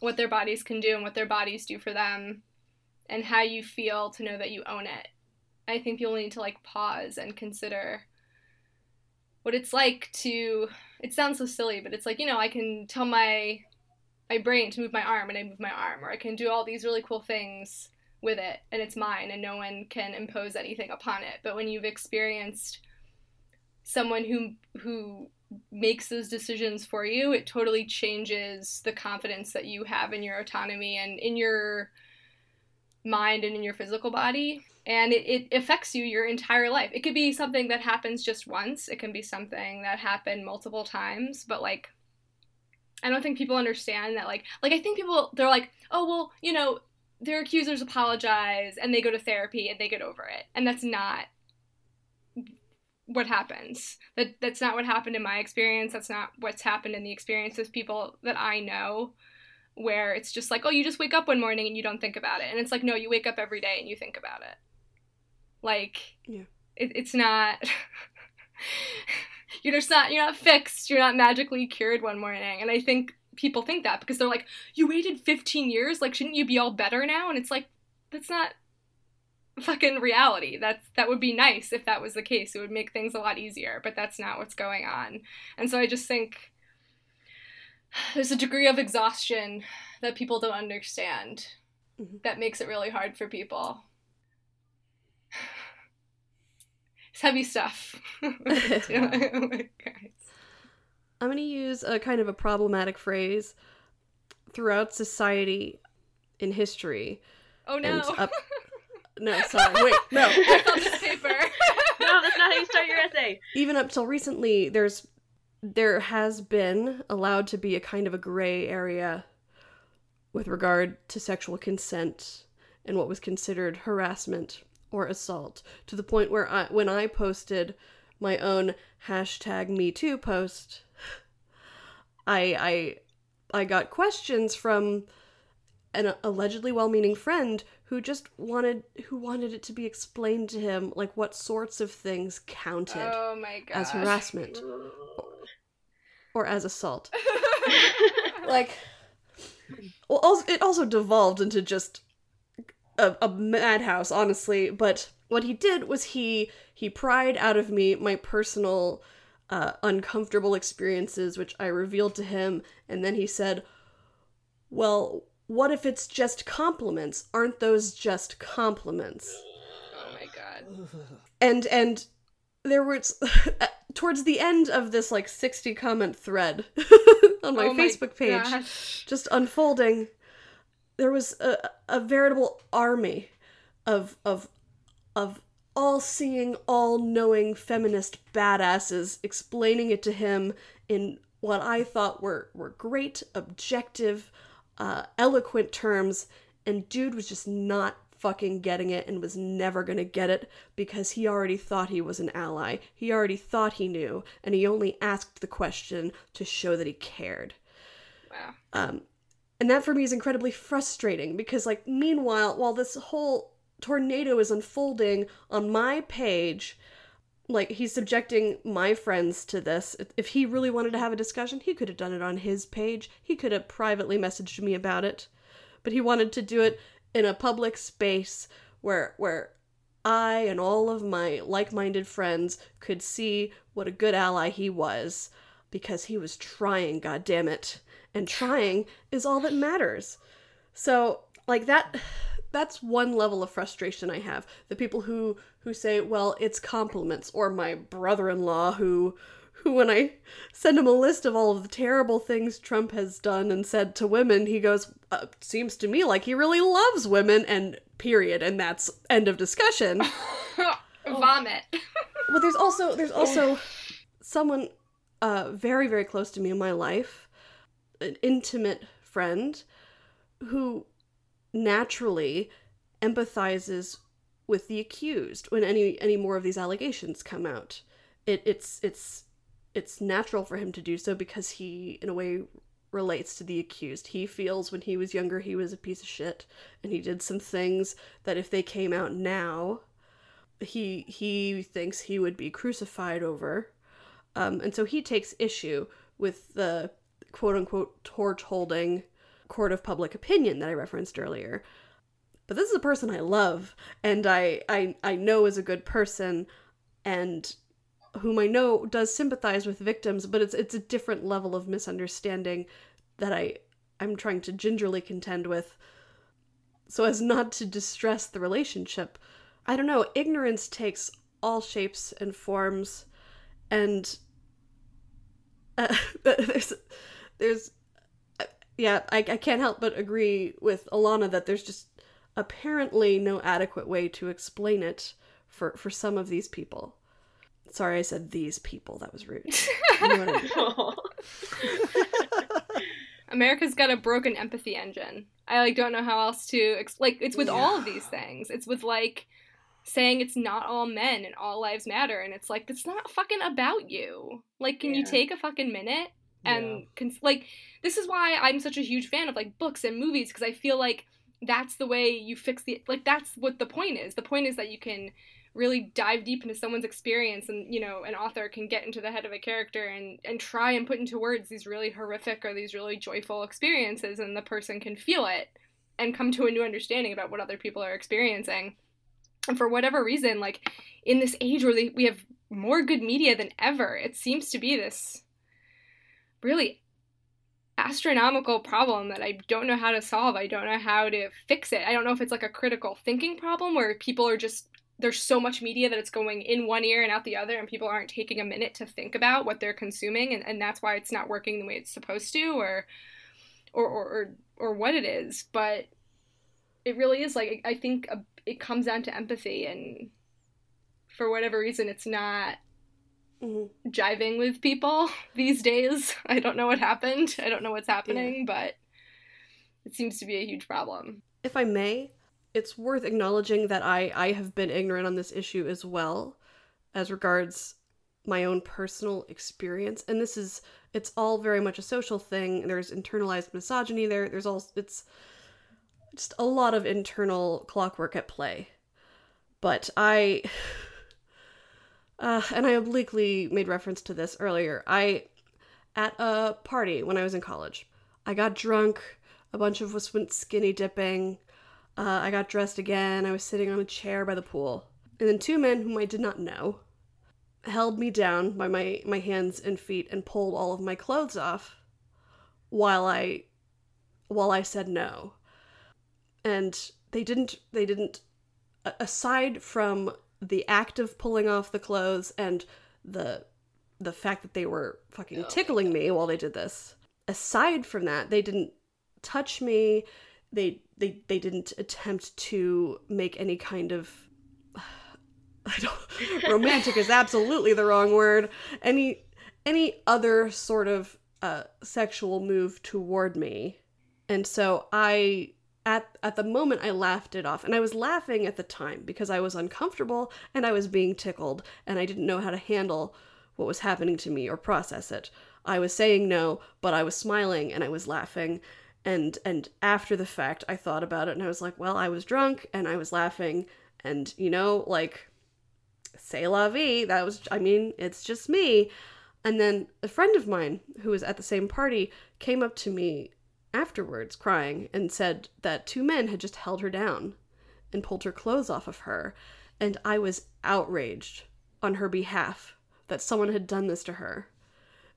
what their bodies can do and what their bodies do for them and how you feel to know that you own it. I think people need to like pause and consider what it's like to it sounds so silly, but it's like, you know, I can tell my my brain to move my arm and I move my arm or I can do all these really cool things with it and it's mine and no one can impose anything upon it. But when you've experienced someone who who makes those decisions for you, it totally changes the confidence that you have in your autonomy and in your mind and in your physical body. And it, it affects you your entire life. It could be something that happens just once, it can be something that happened multiple times, but like I don't think people understand that like like I think people they're like, "Oh, well, you know, their accusers apologize and they go to therapy and they get over it." And that's not what happens. That that's not what happened in my experience. That's not what's happened in the experience of people that I know where it's just like, "Oh, you just wake up one morning and you don't think about it." And it's like, "No, you wake up every day and you think about it." Like Yeah. it, it's not you're just not you're not fixed. You're not magically cured one morning. And I think people think that because they're like, "You waited 15 years, like shouldn't you be all better now?" And it's like that's not fucking reality. That's that would be nice if that was the case. It would make things a lot easier, but that's not what's going on. And so I just think there's a degree of exhaustion that people don't understand Mhm. that makes it really hard for people. It's heavy stuff. Oh I'm going to use a kind of a problematic phrase throughout society in history. oh no. Up. No, sorry. Wait, no. I felt this paper. no, that's not how you start your essay. Even up till recently, there's there has been allowed to be a kind of a gray area with regard to sexual consent and what was considered harassment or assault to the point where I, when I posted my own hashtag Me Too post, I I I got questions from an allegedly well-meaning friend who just wanted who wanted it to be explained to him like what sorts of things counted Oh as harassment or as assault. Like well, also, it also devolved into just a, a madhouse, honestly. But what he did was he he pried out of me my personal uh, uncomfortable experiences, which I revealed to him, and then he said, "Well, what if it's just compliments? Aren't those just compliments?" Oh my god. and and there was towards the end of this like 60 comment thread on my Oh my facebook page gosh. just unfolding there was a, a veritable army of of of all seeing all knowing feminist badasses explaining it to him in what i thought were were great objective uh, eloquent terms and dude was just not fucking getting it and was never gonna get it because he already thought he was an ally he already thought he knew and he only asked the question to show that he cared Wow. um, and that for me is incredibly frustrating because, like, meanwhile, while this whole tornado is unfolding on my page, like, he's subjecting my friends to this. If- he really wanted to have a discussion, he could have done it on his page. He could have privately messaged me about it. But he wanted to do it in a public space where, where I and all of my like minded friends could see what a good ally he was because he was trying, goddammit. And trying is all that matters. So, like that that's one level of frustration I have. The people who who say, "Well, it's compliments," or my brother-in-law who who when I send him a list of all of the terrible things Trump has done and said to women, he goes, uh, "Seems to me like he really loves women." And period. And that's end of discussion. Vomit. but there's also there's also someone uh very very close to me in my life an intimate friend who naturally empathizes with the accused when any any more of these allegations come out. It it's it's it's natural for him to do so because he in a way relates to the accused. He feels when he was younger he was a piece of shit and he did some things that if they came out now he he thinks he would be crucified over. Um, and so he takes issue with the quote unquote torch holding court of public opinion that I referenced earlier. But this is a person I love and I, I I know is a good person and whom I know does sympathize with victims, but it's it's a different level of misunderstanding that I I'm trying to gingerly contend with so as not to distress the relationship. I don't know, ignorance takes all shapes and forms and uh, there's there's uh, yeah I, I can't help but agree with alana that there's just apparently no adequate way to explain it for for some of these people sorry i said these people that was rude You know I mean? America's got a broken empathy engine. I like don't know how else to ex- like it's with all of these things. It's with like saying it's not all men and all lives matter and it's like it's not fucking about you. Like can you take a fucking minute and cons- like this is why I'm such a huge fan of like books and movies because I feel like that's the way you fix the like that's what the point is. The point is that you can really dive deep into someone's experience and you know an author can get into the head of a character and and try and put into words these really horrific or these really joyful experiences and the person can feel it and come to a new understanding about what other people are experiencing and for whatever reason like in this age where they, we have more good media than ever it seems to be this really astronomical problem that I don't know how to solve. I don't know how to fix it. I don't know if it's like a critical thinking problem where people are just there's so much media that it's going in one ear and out the other and people aren't taking a minute to think about what they're consuming and, and that's why it's not working the way it's supposed to or or or or, or what it is. But it really is like I think a, it comes down to empathy and for whatever reason it's not Mhm. jiving with people these days. I don't know what happened. I don't know what's happening, but it seems to be a huge problem. if I may, it's worth acknowledging that I I have been ignorant on this issue as well, as regards my own personal experience. And this is it's all very much a social thing. There's internalized misogyny there. There's all it's just a lot of internal clockwork at play. But I uh, and I obliquely made reference to this earlier. I at a party when I was in college. I got drunk. a bunch of us went skinny dipping. Uh, I got dressed again. I was sitting on a chair by the pool. And then two men whom I did not know held me down by my, my hands and feet and pulled all of my clothes off while I while I said no. And they didn't they didn't aside from the act of pulling off the clothes and the the fact that they were fucking tickling me while they did this. Aside from that, they didn't touch me. They they they didn't attempt to make any kind of I don't romantic is absolutely the wrong word. Any any other sort of uh, sexual move toward me. And so I at at the moment I laughed it off. And I was laughing at the time because I was uncomfortable and I was being tickled and I didn't know how to handle what was happening to me or process it. I was saying no, but I was smiling and I was laughing. And and after the fact I thought about it and I was like, well, I was drunk and I was laughing and you know, like say la vie, that was I mean, it's just me. And then a friend of mine who was at the same party came up to me afterwards crying and said that two men had just held her down and pulled her clothes off of her. And I was outraged on her behalf that someone had done this to her.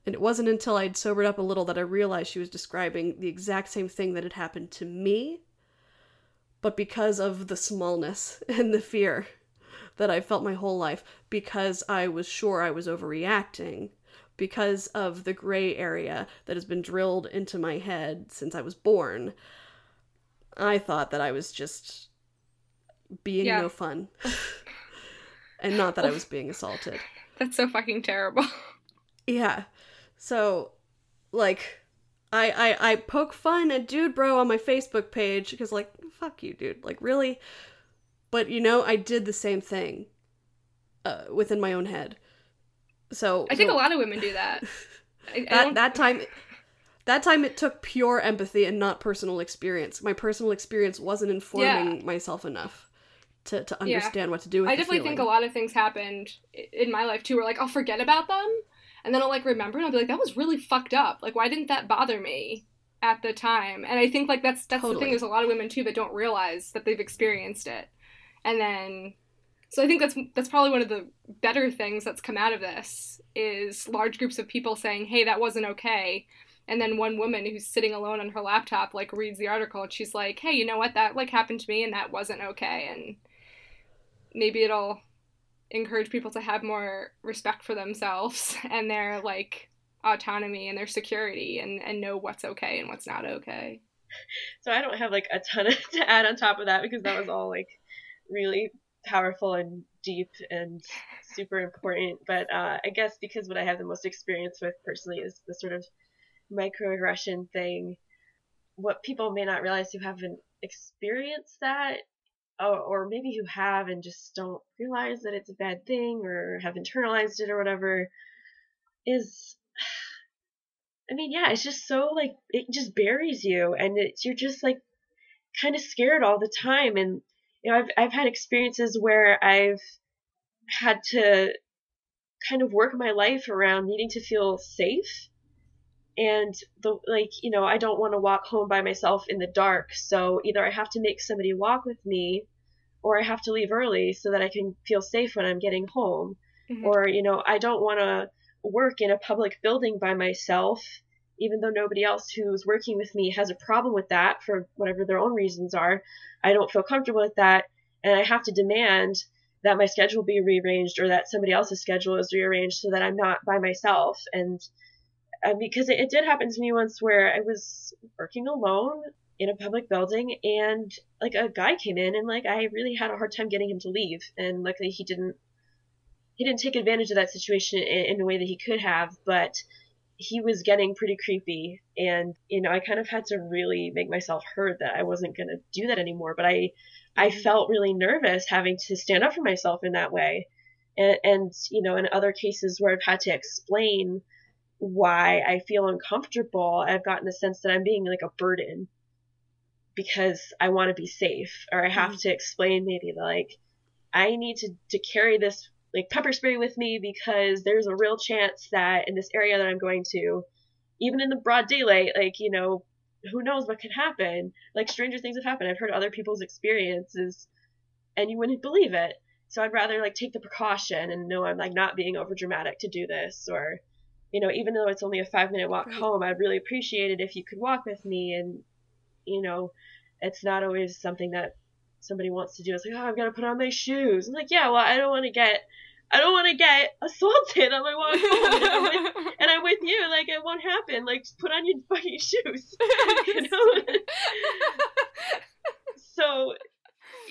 And it wasn't until I'd sobered up a little that I realized she was describing the exact same thing that had happened to me. But because of the smallness and the fear that I felt my whole life, because I was sure I was overreacting, because of the gray area that has been drilled into my head since I was born. I thought that I was just being yeah. no fun. and not that I was being assaulted. That's so fucking terrible. Yeah. So like I I I poke fun at dude bro on my Facebook page because like fuck you dude. Like really? But you know, I did the same thing uh, within my own head. So I think so, a lot of women do that. I, that I that time that time it took pure empathy and not personal experience. My personal experience wasn't informing yeah. myself enough to, to understand yeah. what to do with I definitely feeling. think a lot of things happened in my life too where like I'll forget about them and then I'll like remember and I'll be like that was really fucked up. Like why didn't that bother me at the time? And I think like that's that's totally. the thing there's a lot of women too that don't realize that they've experienced it. And then so I think that's that's probably one of the better things that's come out of this is large groups of people saying, "Hey, that wasn't okay." And then one woman who's sitting alone on her laptop like reads the article and she's like, "Hey, you know what? That like happened to me and that wasn't okay." And maybe it'll encourage people to have more respect for themselves and their like autonomy and their security and and know what's okay and what's not okay. So I don't have like a ton to add on top of that because that was all like really powerful and deep and super important. But uh, I guess because what I have the most experience with personally is the sort of microaggression thing. What people may not realize who haven't experienced that, or, or maybe who have and just don't realize that it's a bad thing or have internalized it or whatever, is I mean, yeah, it's just so like it just buries you, and it's you're just like kind of scared all the time, and you know, I've I've had experiences where I've had to kind of work my life around needing to feel safe and the like you know i don't want to walk home by myself in the dark so either i have to make somebody walk with me or i have to leave early so that i can feel safe when i'm getting home mm-hmm. or you know i don't want to work in a public building by myself even though nobody else who's working with me has a problem with that for whatever their own reasons are, I don't feel comfortable with that, and I have to demand that my schedule be rearranged or that somebody else's schedule is rearranged so that I'm not by myself. And uh, because it, it did happen to me once where I was working alone in a public building and like a guy came in and like I really had a hard time getting him to leave. And luckily he didn't he didn't take advantage of that situation in, in a way that he could have. But he was getting pretty creepy and you know i kind of had to really make myself heard that i wasn't going to do that anymore but i i mm-hmm. felt really nervous having to stand up for myself in that way and, and you know in other cases where i've had to explain why i feel uncomfortable i've gotten the sense that i'm being like a burden because i want to be safe or i have mm-hmm. to explain maybe like i need to to carry this like pepper spray with me because there's a real chance that in this area that I'm going to, even in the broad daylight, like, you know, who knows what could happen? Like stranger things have happened. I've heard other people's experiences, and you wouldn't believe it. So I'd rather like take the precaution and know I'm like not being over dramatic to do this, or you know, even though it's only a five minute walk Right. home, I'd really appreciate it if you could walk with me. And you know, it's not always something that somebody wants to do. It's like, oh, I've got to put on my shoes. I'm like, yeah, well, I don't want to get, I don't want to get assaulted on my walk home. And I'm, with, and I'm with you. Like, it won't happen. Like, just put on your fucking shoes. you know? so,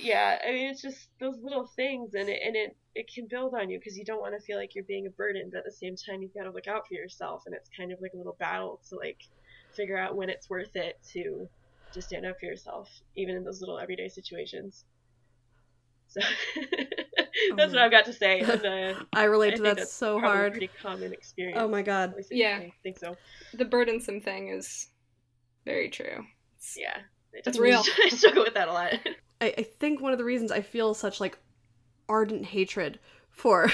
yeah, I mean, it's just those little things, and it and it it can build on you because you don't want to feel like you're being a burden, but at the same time, you've got to look out for yourself, and it's kind of like a little battle to like figure out when it's worth it to to stand up for yourself, even in those little everyday situations. So that's what. I've got to say. And, uh, I relate I to that that's so probably a hard. pretty common experience. Oh my god. Yeah. I think so. the burdensome thing is very true. It's- Yeah, I That's real. I struggle with that a lot. I, I think one of the reasons I feel such like ardent hatred for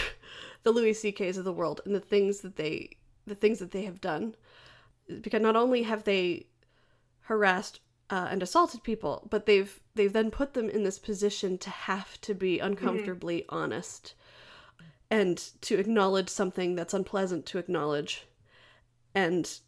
the Louis C.K.'s of the world and the things that they the things that they have done because not only have they harassed uh, and assaulted people, but they've they've then put them in this position to have to be uncomfortably honest and to acknowledge something that's unpleasant to acknowledge and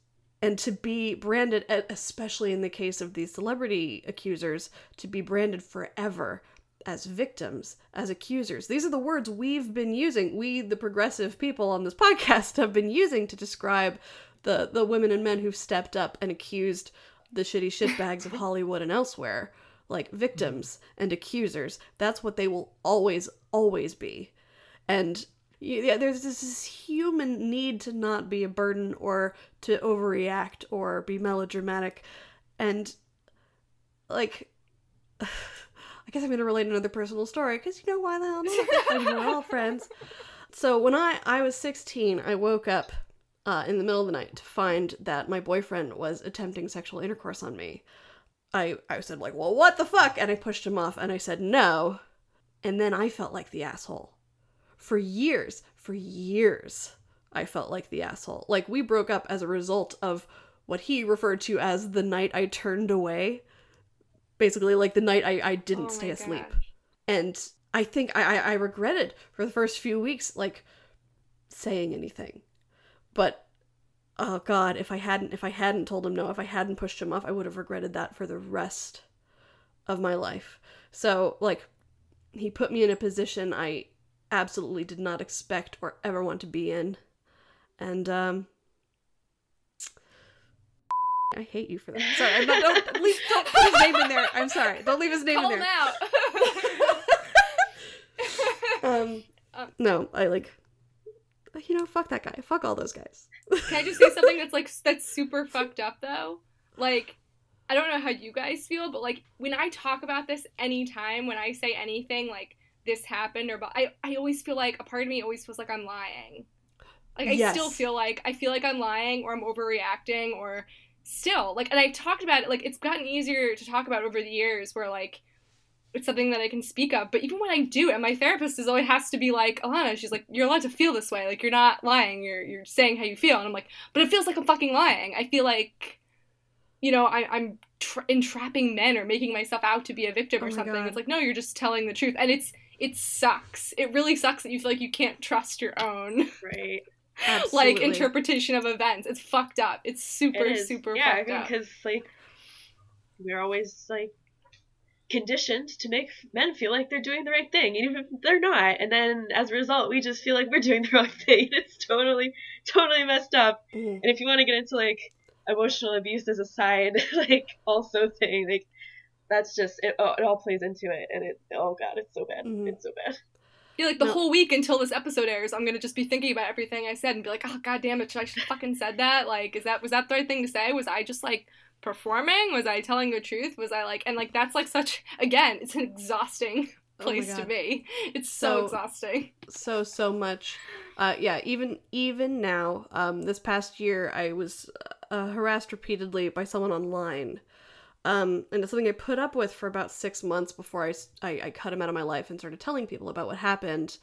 and to be branded especially in the case of these celebrity accusers to be branded forever as victims as accusers. These are the words we've been using we the progressive people on this podcast have been using to describe the the women and men who've stepped up and accused the shitty shitbags of hollywood and elsewhere like victims and accusers that's what they will always always be and yeah, there's this, this human need to not be a burden or to overreact or be melodramatic, and like, I guess I'm gonna relate another personal story because you know why the hell not? I mean, we're all friends. So when I I was 16, I woke up uh, in the middle of the night to find that my boyfriend was attempting sexual intercourse on me. I I said like, well, what the fuck? And I pushed him off, and I said no, and then I felt like the asshole for years, for years, I felt like the asshole. Like we broke up as a result of what he referred to as the night I turned away. Basically, like the night I, I didn't Oh stay asleep. God. And I think I, I, I regretted for the first few weeks, like saying anything. But oh god, if I hadn't if I hadn't told him no, if I hadn't pushed him off, I would have regretted that for the rest of my life. So like he put me in a position I absolutely did not expect or ever want to be in. And um I hate you for that. Sorry, I'm not, don't leave, don't put his name in there. I'm sorry. Don't leave his name Call in him there. out. Um, Um, no, I like, you know, fuck that guy. Fuck all those guys. Can I just say something that's like that's super fucked up though? Like, I don't know how you guys feel, but like when I talk about this anytime, when I say anything like this happened or but I, I always feel like a part of me always feels like I'm lying. Like I Yes. still feel like I feel like I'm lying or I'm overreacting or still like and I've talked about it like it's gotten easier to talk about over the years where like it's something that I can speak of. But even when I do, and my therapist is always has to be like, Alana, she's like, you're allowed to feel this way. Like you're not lying. You're you're saying how you feel. And I'm like, but it feels like I'm fucking lying. I feel like, you know, I, I'm tra- entrapping men or making myself out to be a victim Oh or something. God. It's like, no, you're just telling the truth. And it's it sucks. It really sucks that you feel like you can't trust your own Right. Absolutely. like interpretation of events. It's fucked up. It's super It super yeah, fucked up. because like we're always like conditioned to make men feel like they're doing the right thing, even if they're not. And then as a result, we just feel like we're doing the wrong thing. It's totally, totally messed up. Mhm. And if you want to get into like emotional abuse as a side, like also thing, like that's just it. Oh, it all plays into it, and it. Oh god, it's so bad. Mhm. It's so bad. feel like the No. whole week until this episode airs, I'm gonna just be thinking about everything I said and be like, oh god damn it, should I should fucking said that? Like, is that was that the right thing to say? Was I just like performing? Was I telling the truth? Was I like and like that's like such again, it's an exhausting Oh place to be. It's so, So- exhausting. so so much uh yeah even even now um this past year i was uh, harassed repeatedly by someone online um and it's something i put up with for about six months before I I cut him out of my life and started telling people about what happened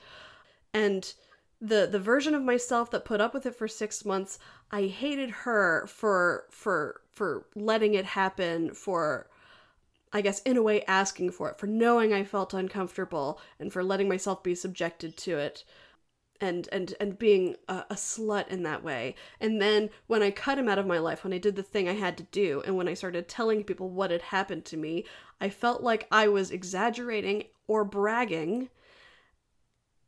and the the version of myself that put up with it for 6 months, I hated her for for for letting it happen for I guess in a way asking for it, for knowing I felt uncomfortable and for letting myself be subjected to it and and and being a, a, slut in that way. And then when i cut him out of my life when i did the thing i had to do and when i started telling people what had happened to me i felt like i was exaggerating or bragging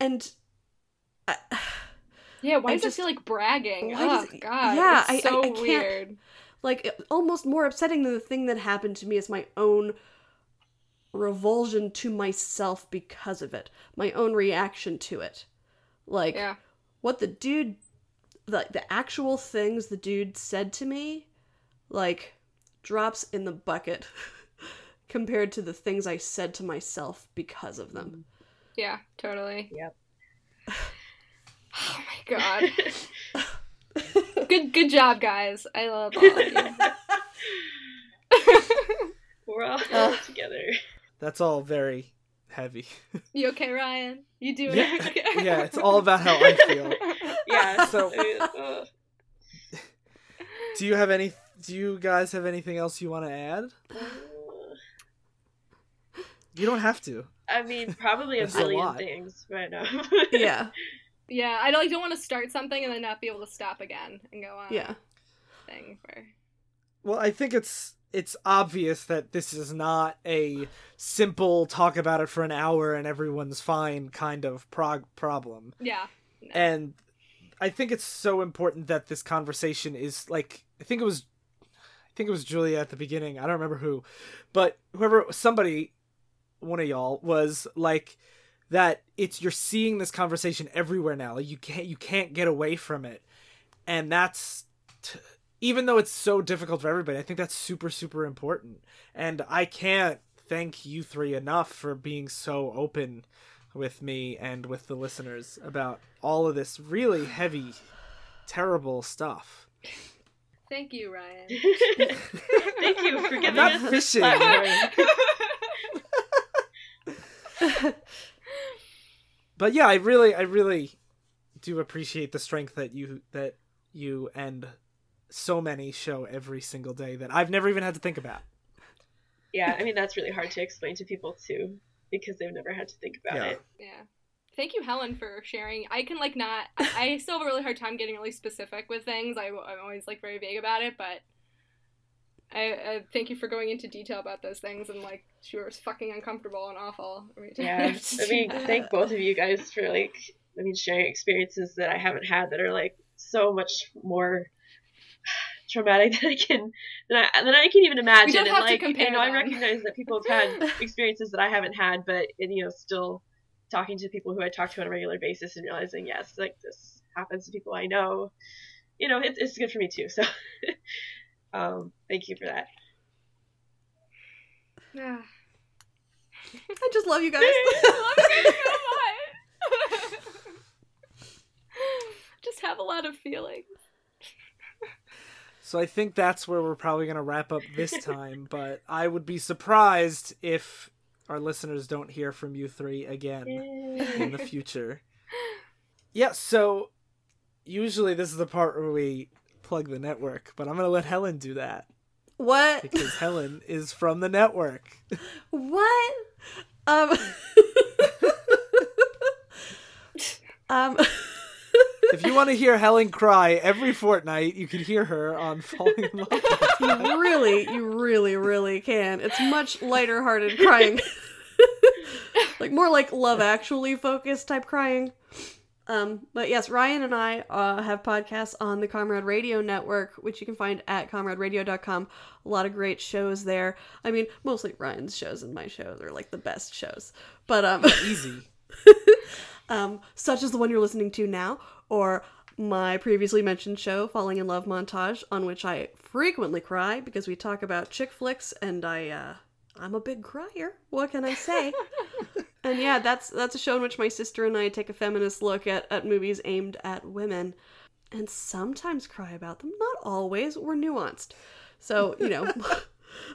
and I, yeah why I does just, it feel like bragging? oh does it- god yeah, it's I- so I- I can't- weird. like it- almost more upsetting than the thing that happened to me is my own revulsion to myself because of it my own reaction to it. Like yeah. what the dude the the actual things the dude said to me like drops in the bucket compared to the things I said to myself because of them. yeah totally. Yep. oh my god good good job guys i love all of you We're all Uh. together. That's all very heavy. you okay ryan you doing Yeah, okay yeah, it's all about how I feel. Yeah. So- I mean. Do you have any? Do you guys have anything else you want to add? You don't have to. I mean, probably a That's a billion things, but um, Yeah. Yeah i don't, like, don't want to start something and then not be able to stop again and go on Yeah. thing for Well, I think it's it's obvious that this is not a simple talk about it for an hour and everyone's fine kind of prog- problem. yeah no. And I think it's so important that this conversation is like I think it was I think it was Julia at the beginning. I don't remember who, but whoever somebody one of y'all was like that it's you're seeing this conversation everywhere now. Like you can't you can't get away from it. And that's t- even though it's so difficult for everybody, I think that's super super important. And I can't thank you three enough for being so open with me and with the listeners about all of this really heavy terrible stuff. thank you ryan thank you for I'm giving not us this fishing. platform. but yeah, I really, I really do appreciate the strength that you that you and so many show every single day that I've never even had to think about. Yeah, I mean that's really hard to explain to people too because they've never had to think about Yeah. it. Yeah. Thank you, Helen, for sharing. I can like not. I, I still have a really hard time getting really specific with things. I, I'm always like very vague about it, but I, I thank you for going into detail about those things and like she was fucking uncomfortable and awful. Yeah, I mean, thank both of you guys for like, I mean, sharing experiences that I haven't had that are like so much more traumatic than I can than I, than I can even imagine. don't and have to like, compare you know, I recognize that people have had experiences that I haven't had, but and, you know, still talking to people who I talk to on a regular basis and realizing, yes, like this happens to people I know. You know, it's it's good for me too. So, um, thank you for that. Yeah. I just love you guys. I love you so much. Just have a lot of feelings. So I think that's where we're probably going to wrap up this time, but I would be surprised if our listeners don't hear from you three again in the future. Yeah, so usually this is the part where we plug the network, but I'm going to let Helen do that what? because Helen is from the network. What? Um. um. If you want to hear Helen cry every fortnight, you can hear her on Falling in Love. you really, you really, really can. It's much lighter hearted crying. like more like love actually focused type crying. Um, but yes, Ryan and I uh, have podcasts on the Comrade Radio Network, which you can find at comraderadio.com. A lot of great shows there. I mean, mostly Ryan's shows and my shows are like the best shows. But um, Easy. um, such as the one you're listening to now, or my previously mentioned show, Falling in Love Montage, on which I frequently cry because we talk about chick flicks, and I, uh, I'm a big crier. What can I say? and yeah, that's that's a show in which my sister and I take a feminist look at at movies aimed at women, and sometimes cry about them. Not always. We're nuanced. So you know.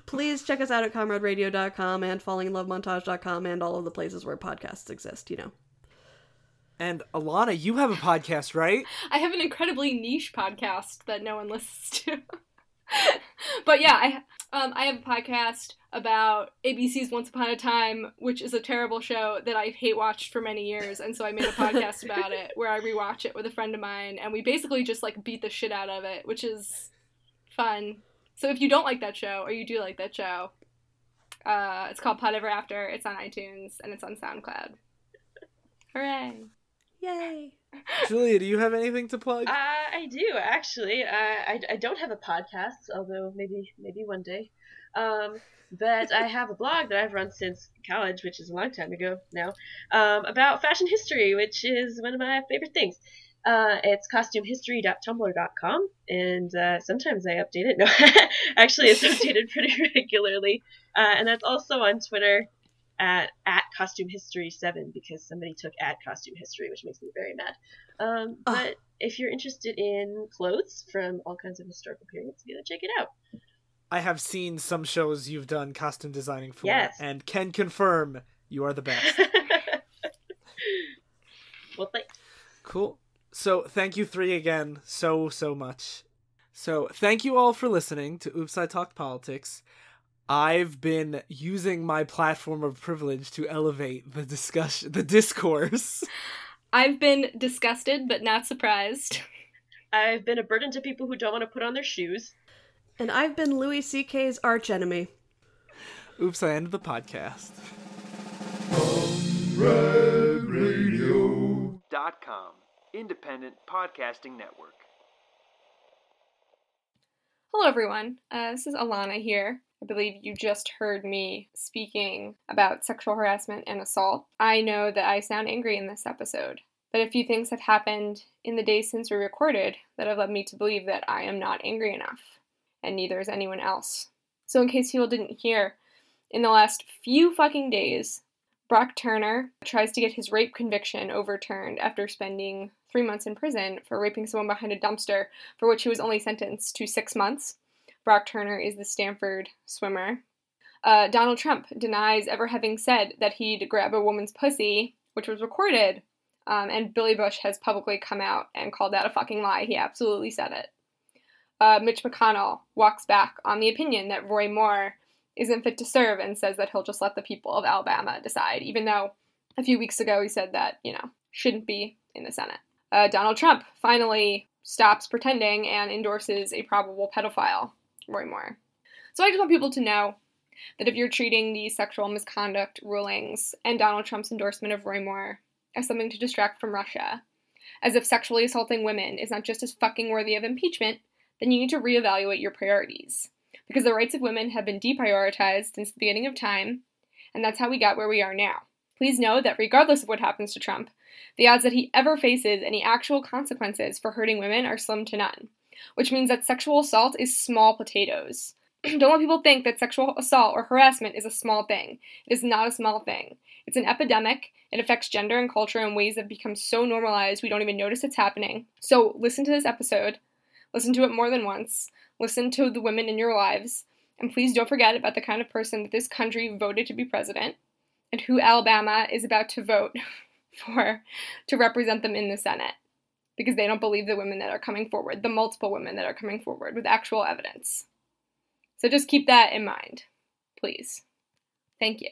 Please check us out at comraderadio.com and fallinginlovemontage.com and all of the places where podcasts exist, you know. And Alana, you have a podcast, right? I have an incredibly niche podcast that no one listens to. but yeah, I um, I have a podcast about ABC's Once Upon a Time, which is a terrible show that I've hate watched for many years, and so I made a podcast about it where I rewatch it with a friend of mine, and we basically just like beat the shit out of it, which is fun. So if you don't like that show or you do like that show, uh, it's called Pod Ever After. It's on iTunes and it's on SoundCloud. Hooray! Yay! Julia, do you have anything to plug? Uh, I do actually. Uh, I, I don't have a podcast, although maybe maybe one day. Um, but I have a blog that I've run since college, which is a long time ago now, um, about fashion history, which is one of my favorite things. Uh, it's costumehistory.tumblr.com, and uh, sometimes I update it. No, actually, it's updated pretty regularly, uh, and that's also on Twitter at at costume history seven because somebody took at costume history, which makes me very mad. Um, Ah. but if you're interested in clothes from all kinds of historical periods, go check it out. I have seen some shows you've done costume designing for, Yes. and can confirm you are the best. well, thanks. Cool. So thank you three again so so much. So thank you all for listening to Oops I Talked Politics. I've been using my platform of privilege to elevate the discussion the discourse. I've been disgusted but not surprised. I've been a burden to people who don't want to put on their shoes. And I've been Louis C.K.'s archenemy. Oops, I ended the podcast. com, independent podcasting network. Hello, everyone. Uh, this is Alana here. I believe you just heard me speaking about sexual harassment and assault. I know that I sound angry in this episode, but a few things have happened in the days since we recorded that have led me to believe that I am not angry enough, and neither is anyone else. So, in case people didn't hear, in the last few fucking days, Brock Turner tries to get his rape conviction overturned after spending three months in prison for raping someone behind a dumpster, for which he was only sentenced to six months. Brock Turner is the Stanford swimmer. Uh, Donald Trump denies ever having said that he'd grab a woman's pussy, which was recorded. Um, and Billy Bush has publicly come out and called that a fucking lie. He absolutely said it. Uh, Mitch McConnell walks back on the opinion that Roy Moore isn't fit to serve and says that he'll just let the people of Alabama decide, even though a few weeks ago he said that, you know, shouldn't be in the Senate. Uh, Donald Trump finally stops pretending and endorses a probable pedophile, Roy Moore. So I just want people to know that if you're treating these sexual misconduct rulings and Donald Trump's endorsement of Roy Moore as something to distract from Russia, as if sexually assaulting women is not just as fucking worthy of impeachment, then you need to reevaluate your priorities. Because the rights of women have been deprioritized since the beginning of time, and that's how we got where we are now. Please know that regardless of what happens to Trump, the odds that he ever faces any actual consequences for hurting women are slim to none, which means that sexual assault is small potatoes. Don't let people think that sexual assault or harassment is a small thing. It is not a small thing. It's an epidemic. It affects gender and culture in ways that become so normalized we don't even notice it's happening. So listen to this episode, listen to it more than once, listen to the women in your lives, and please don't forget about the kind of person that this country voted to be president and who Alabama is about to vote for to represent them in the Senate because they don't believe the women that are coming forward, the multiple women that are coming forward with actual evidence. So just keep that in mind, please. Thank you.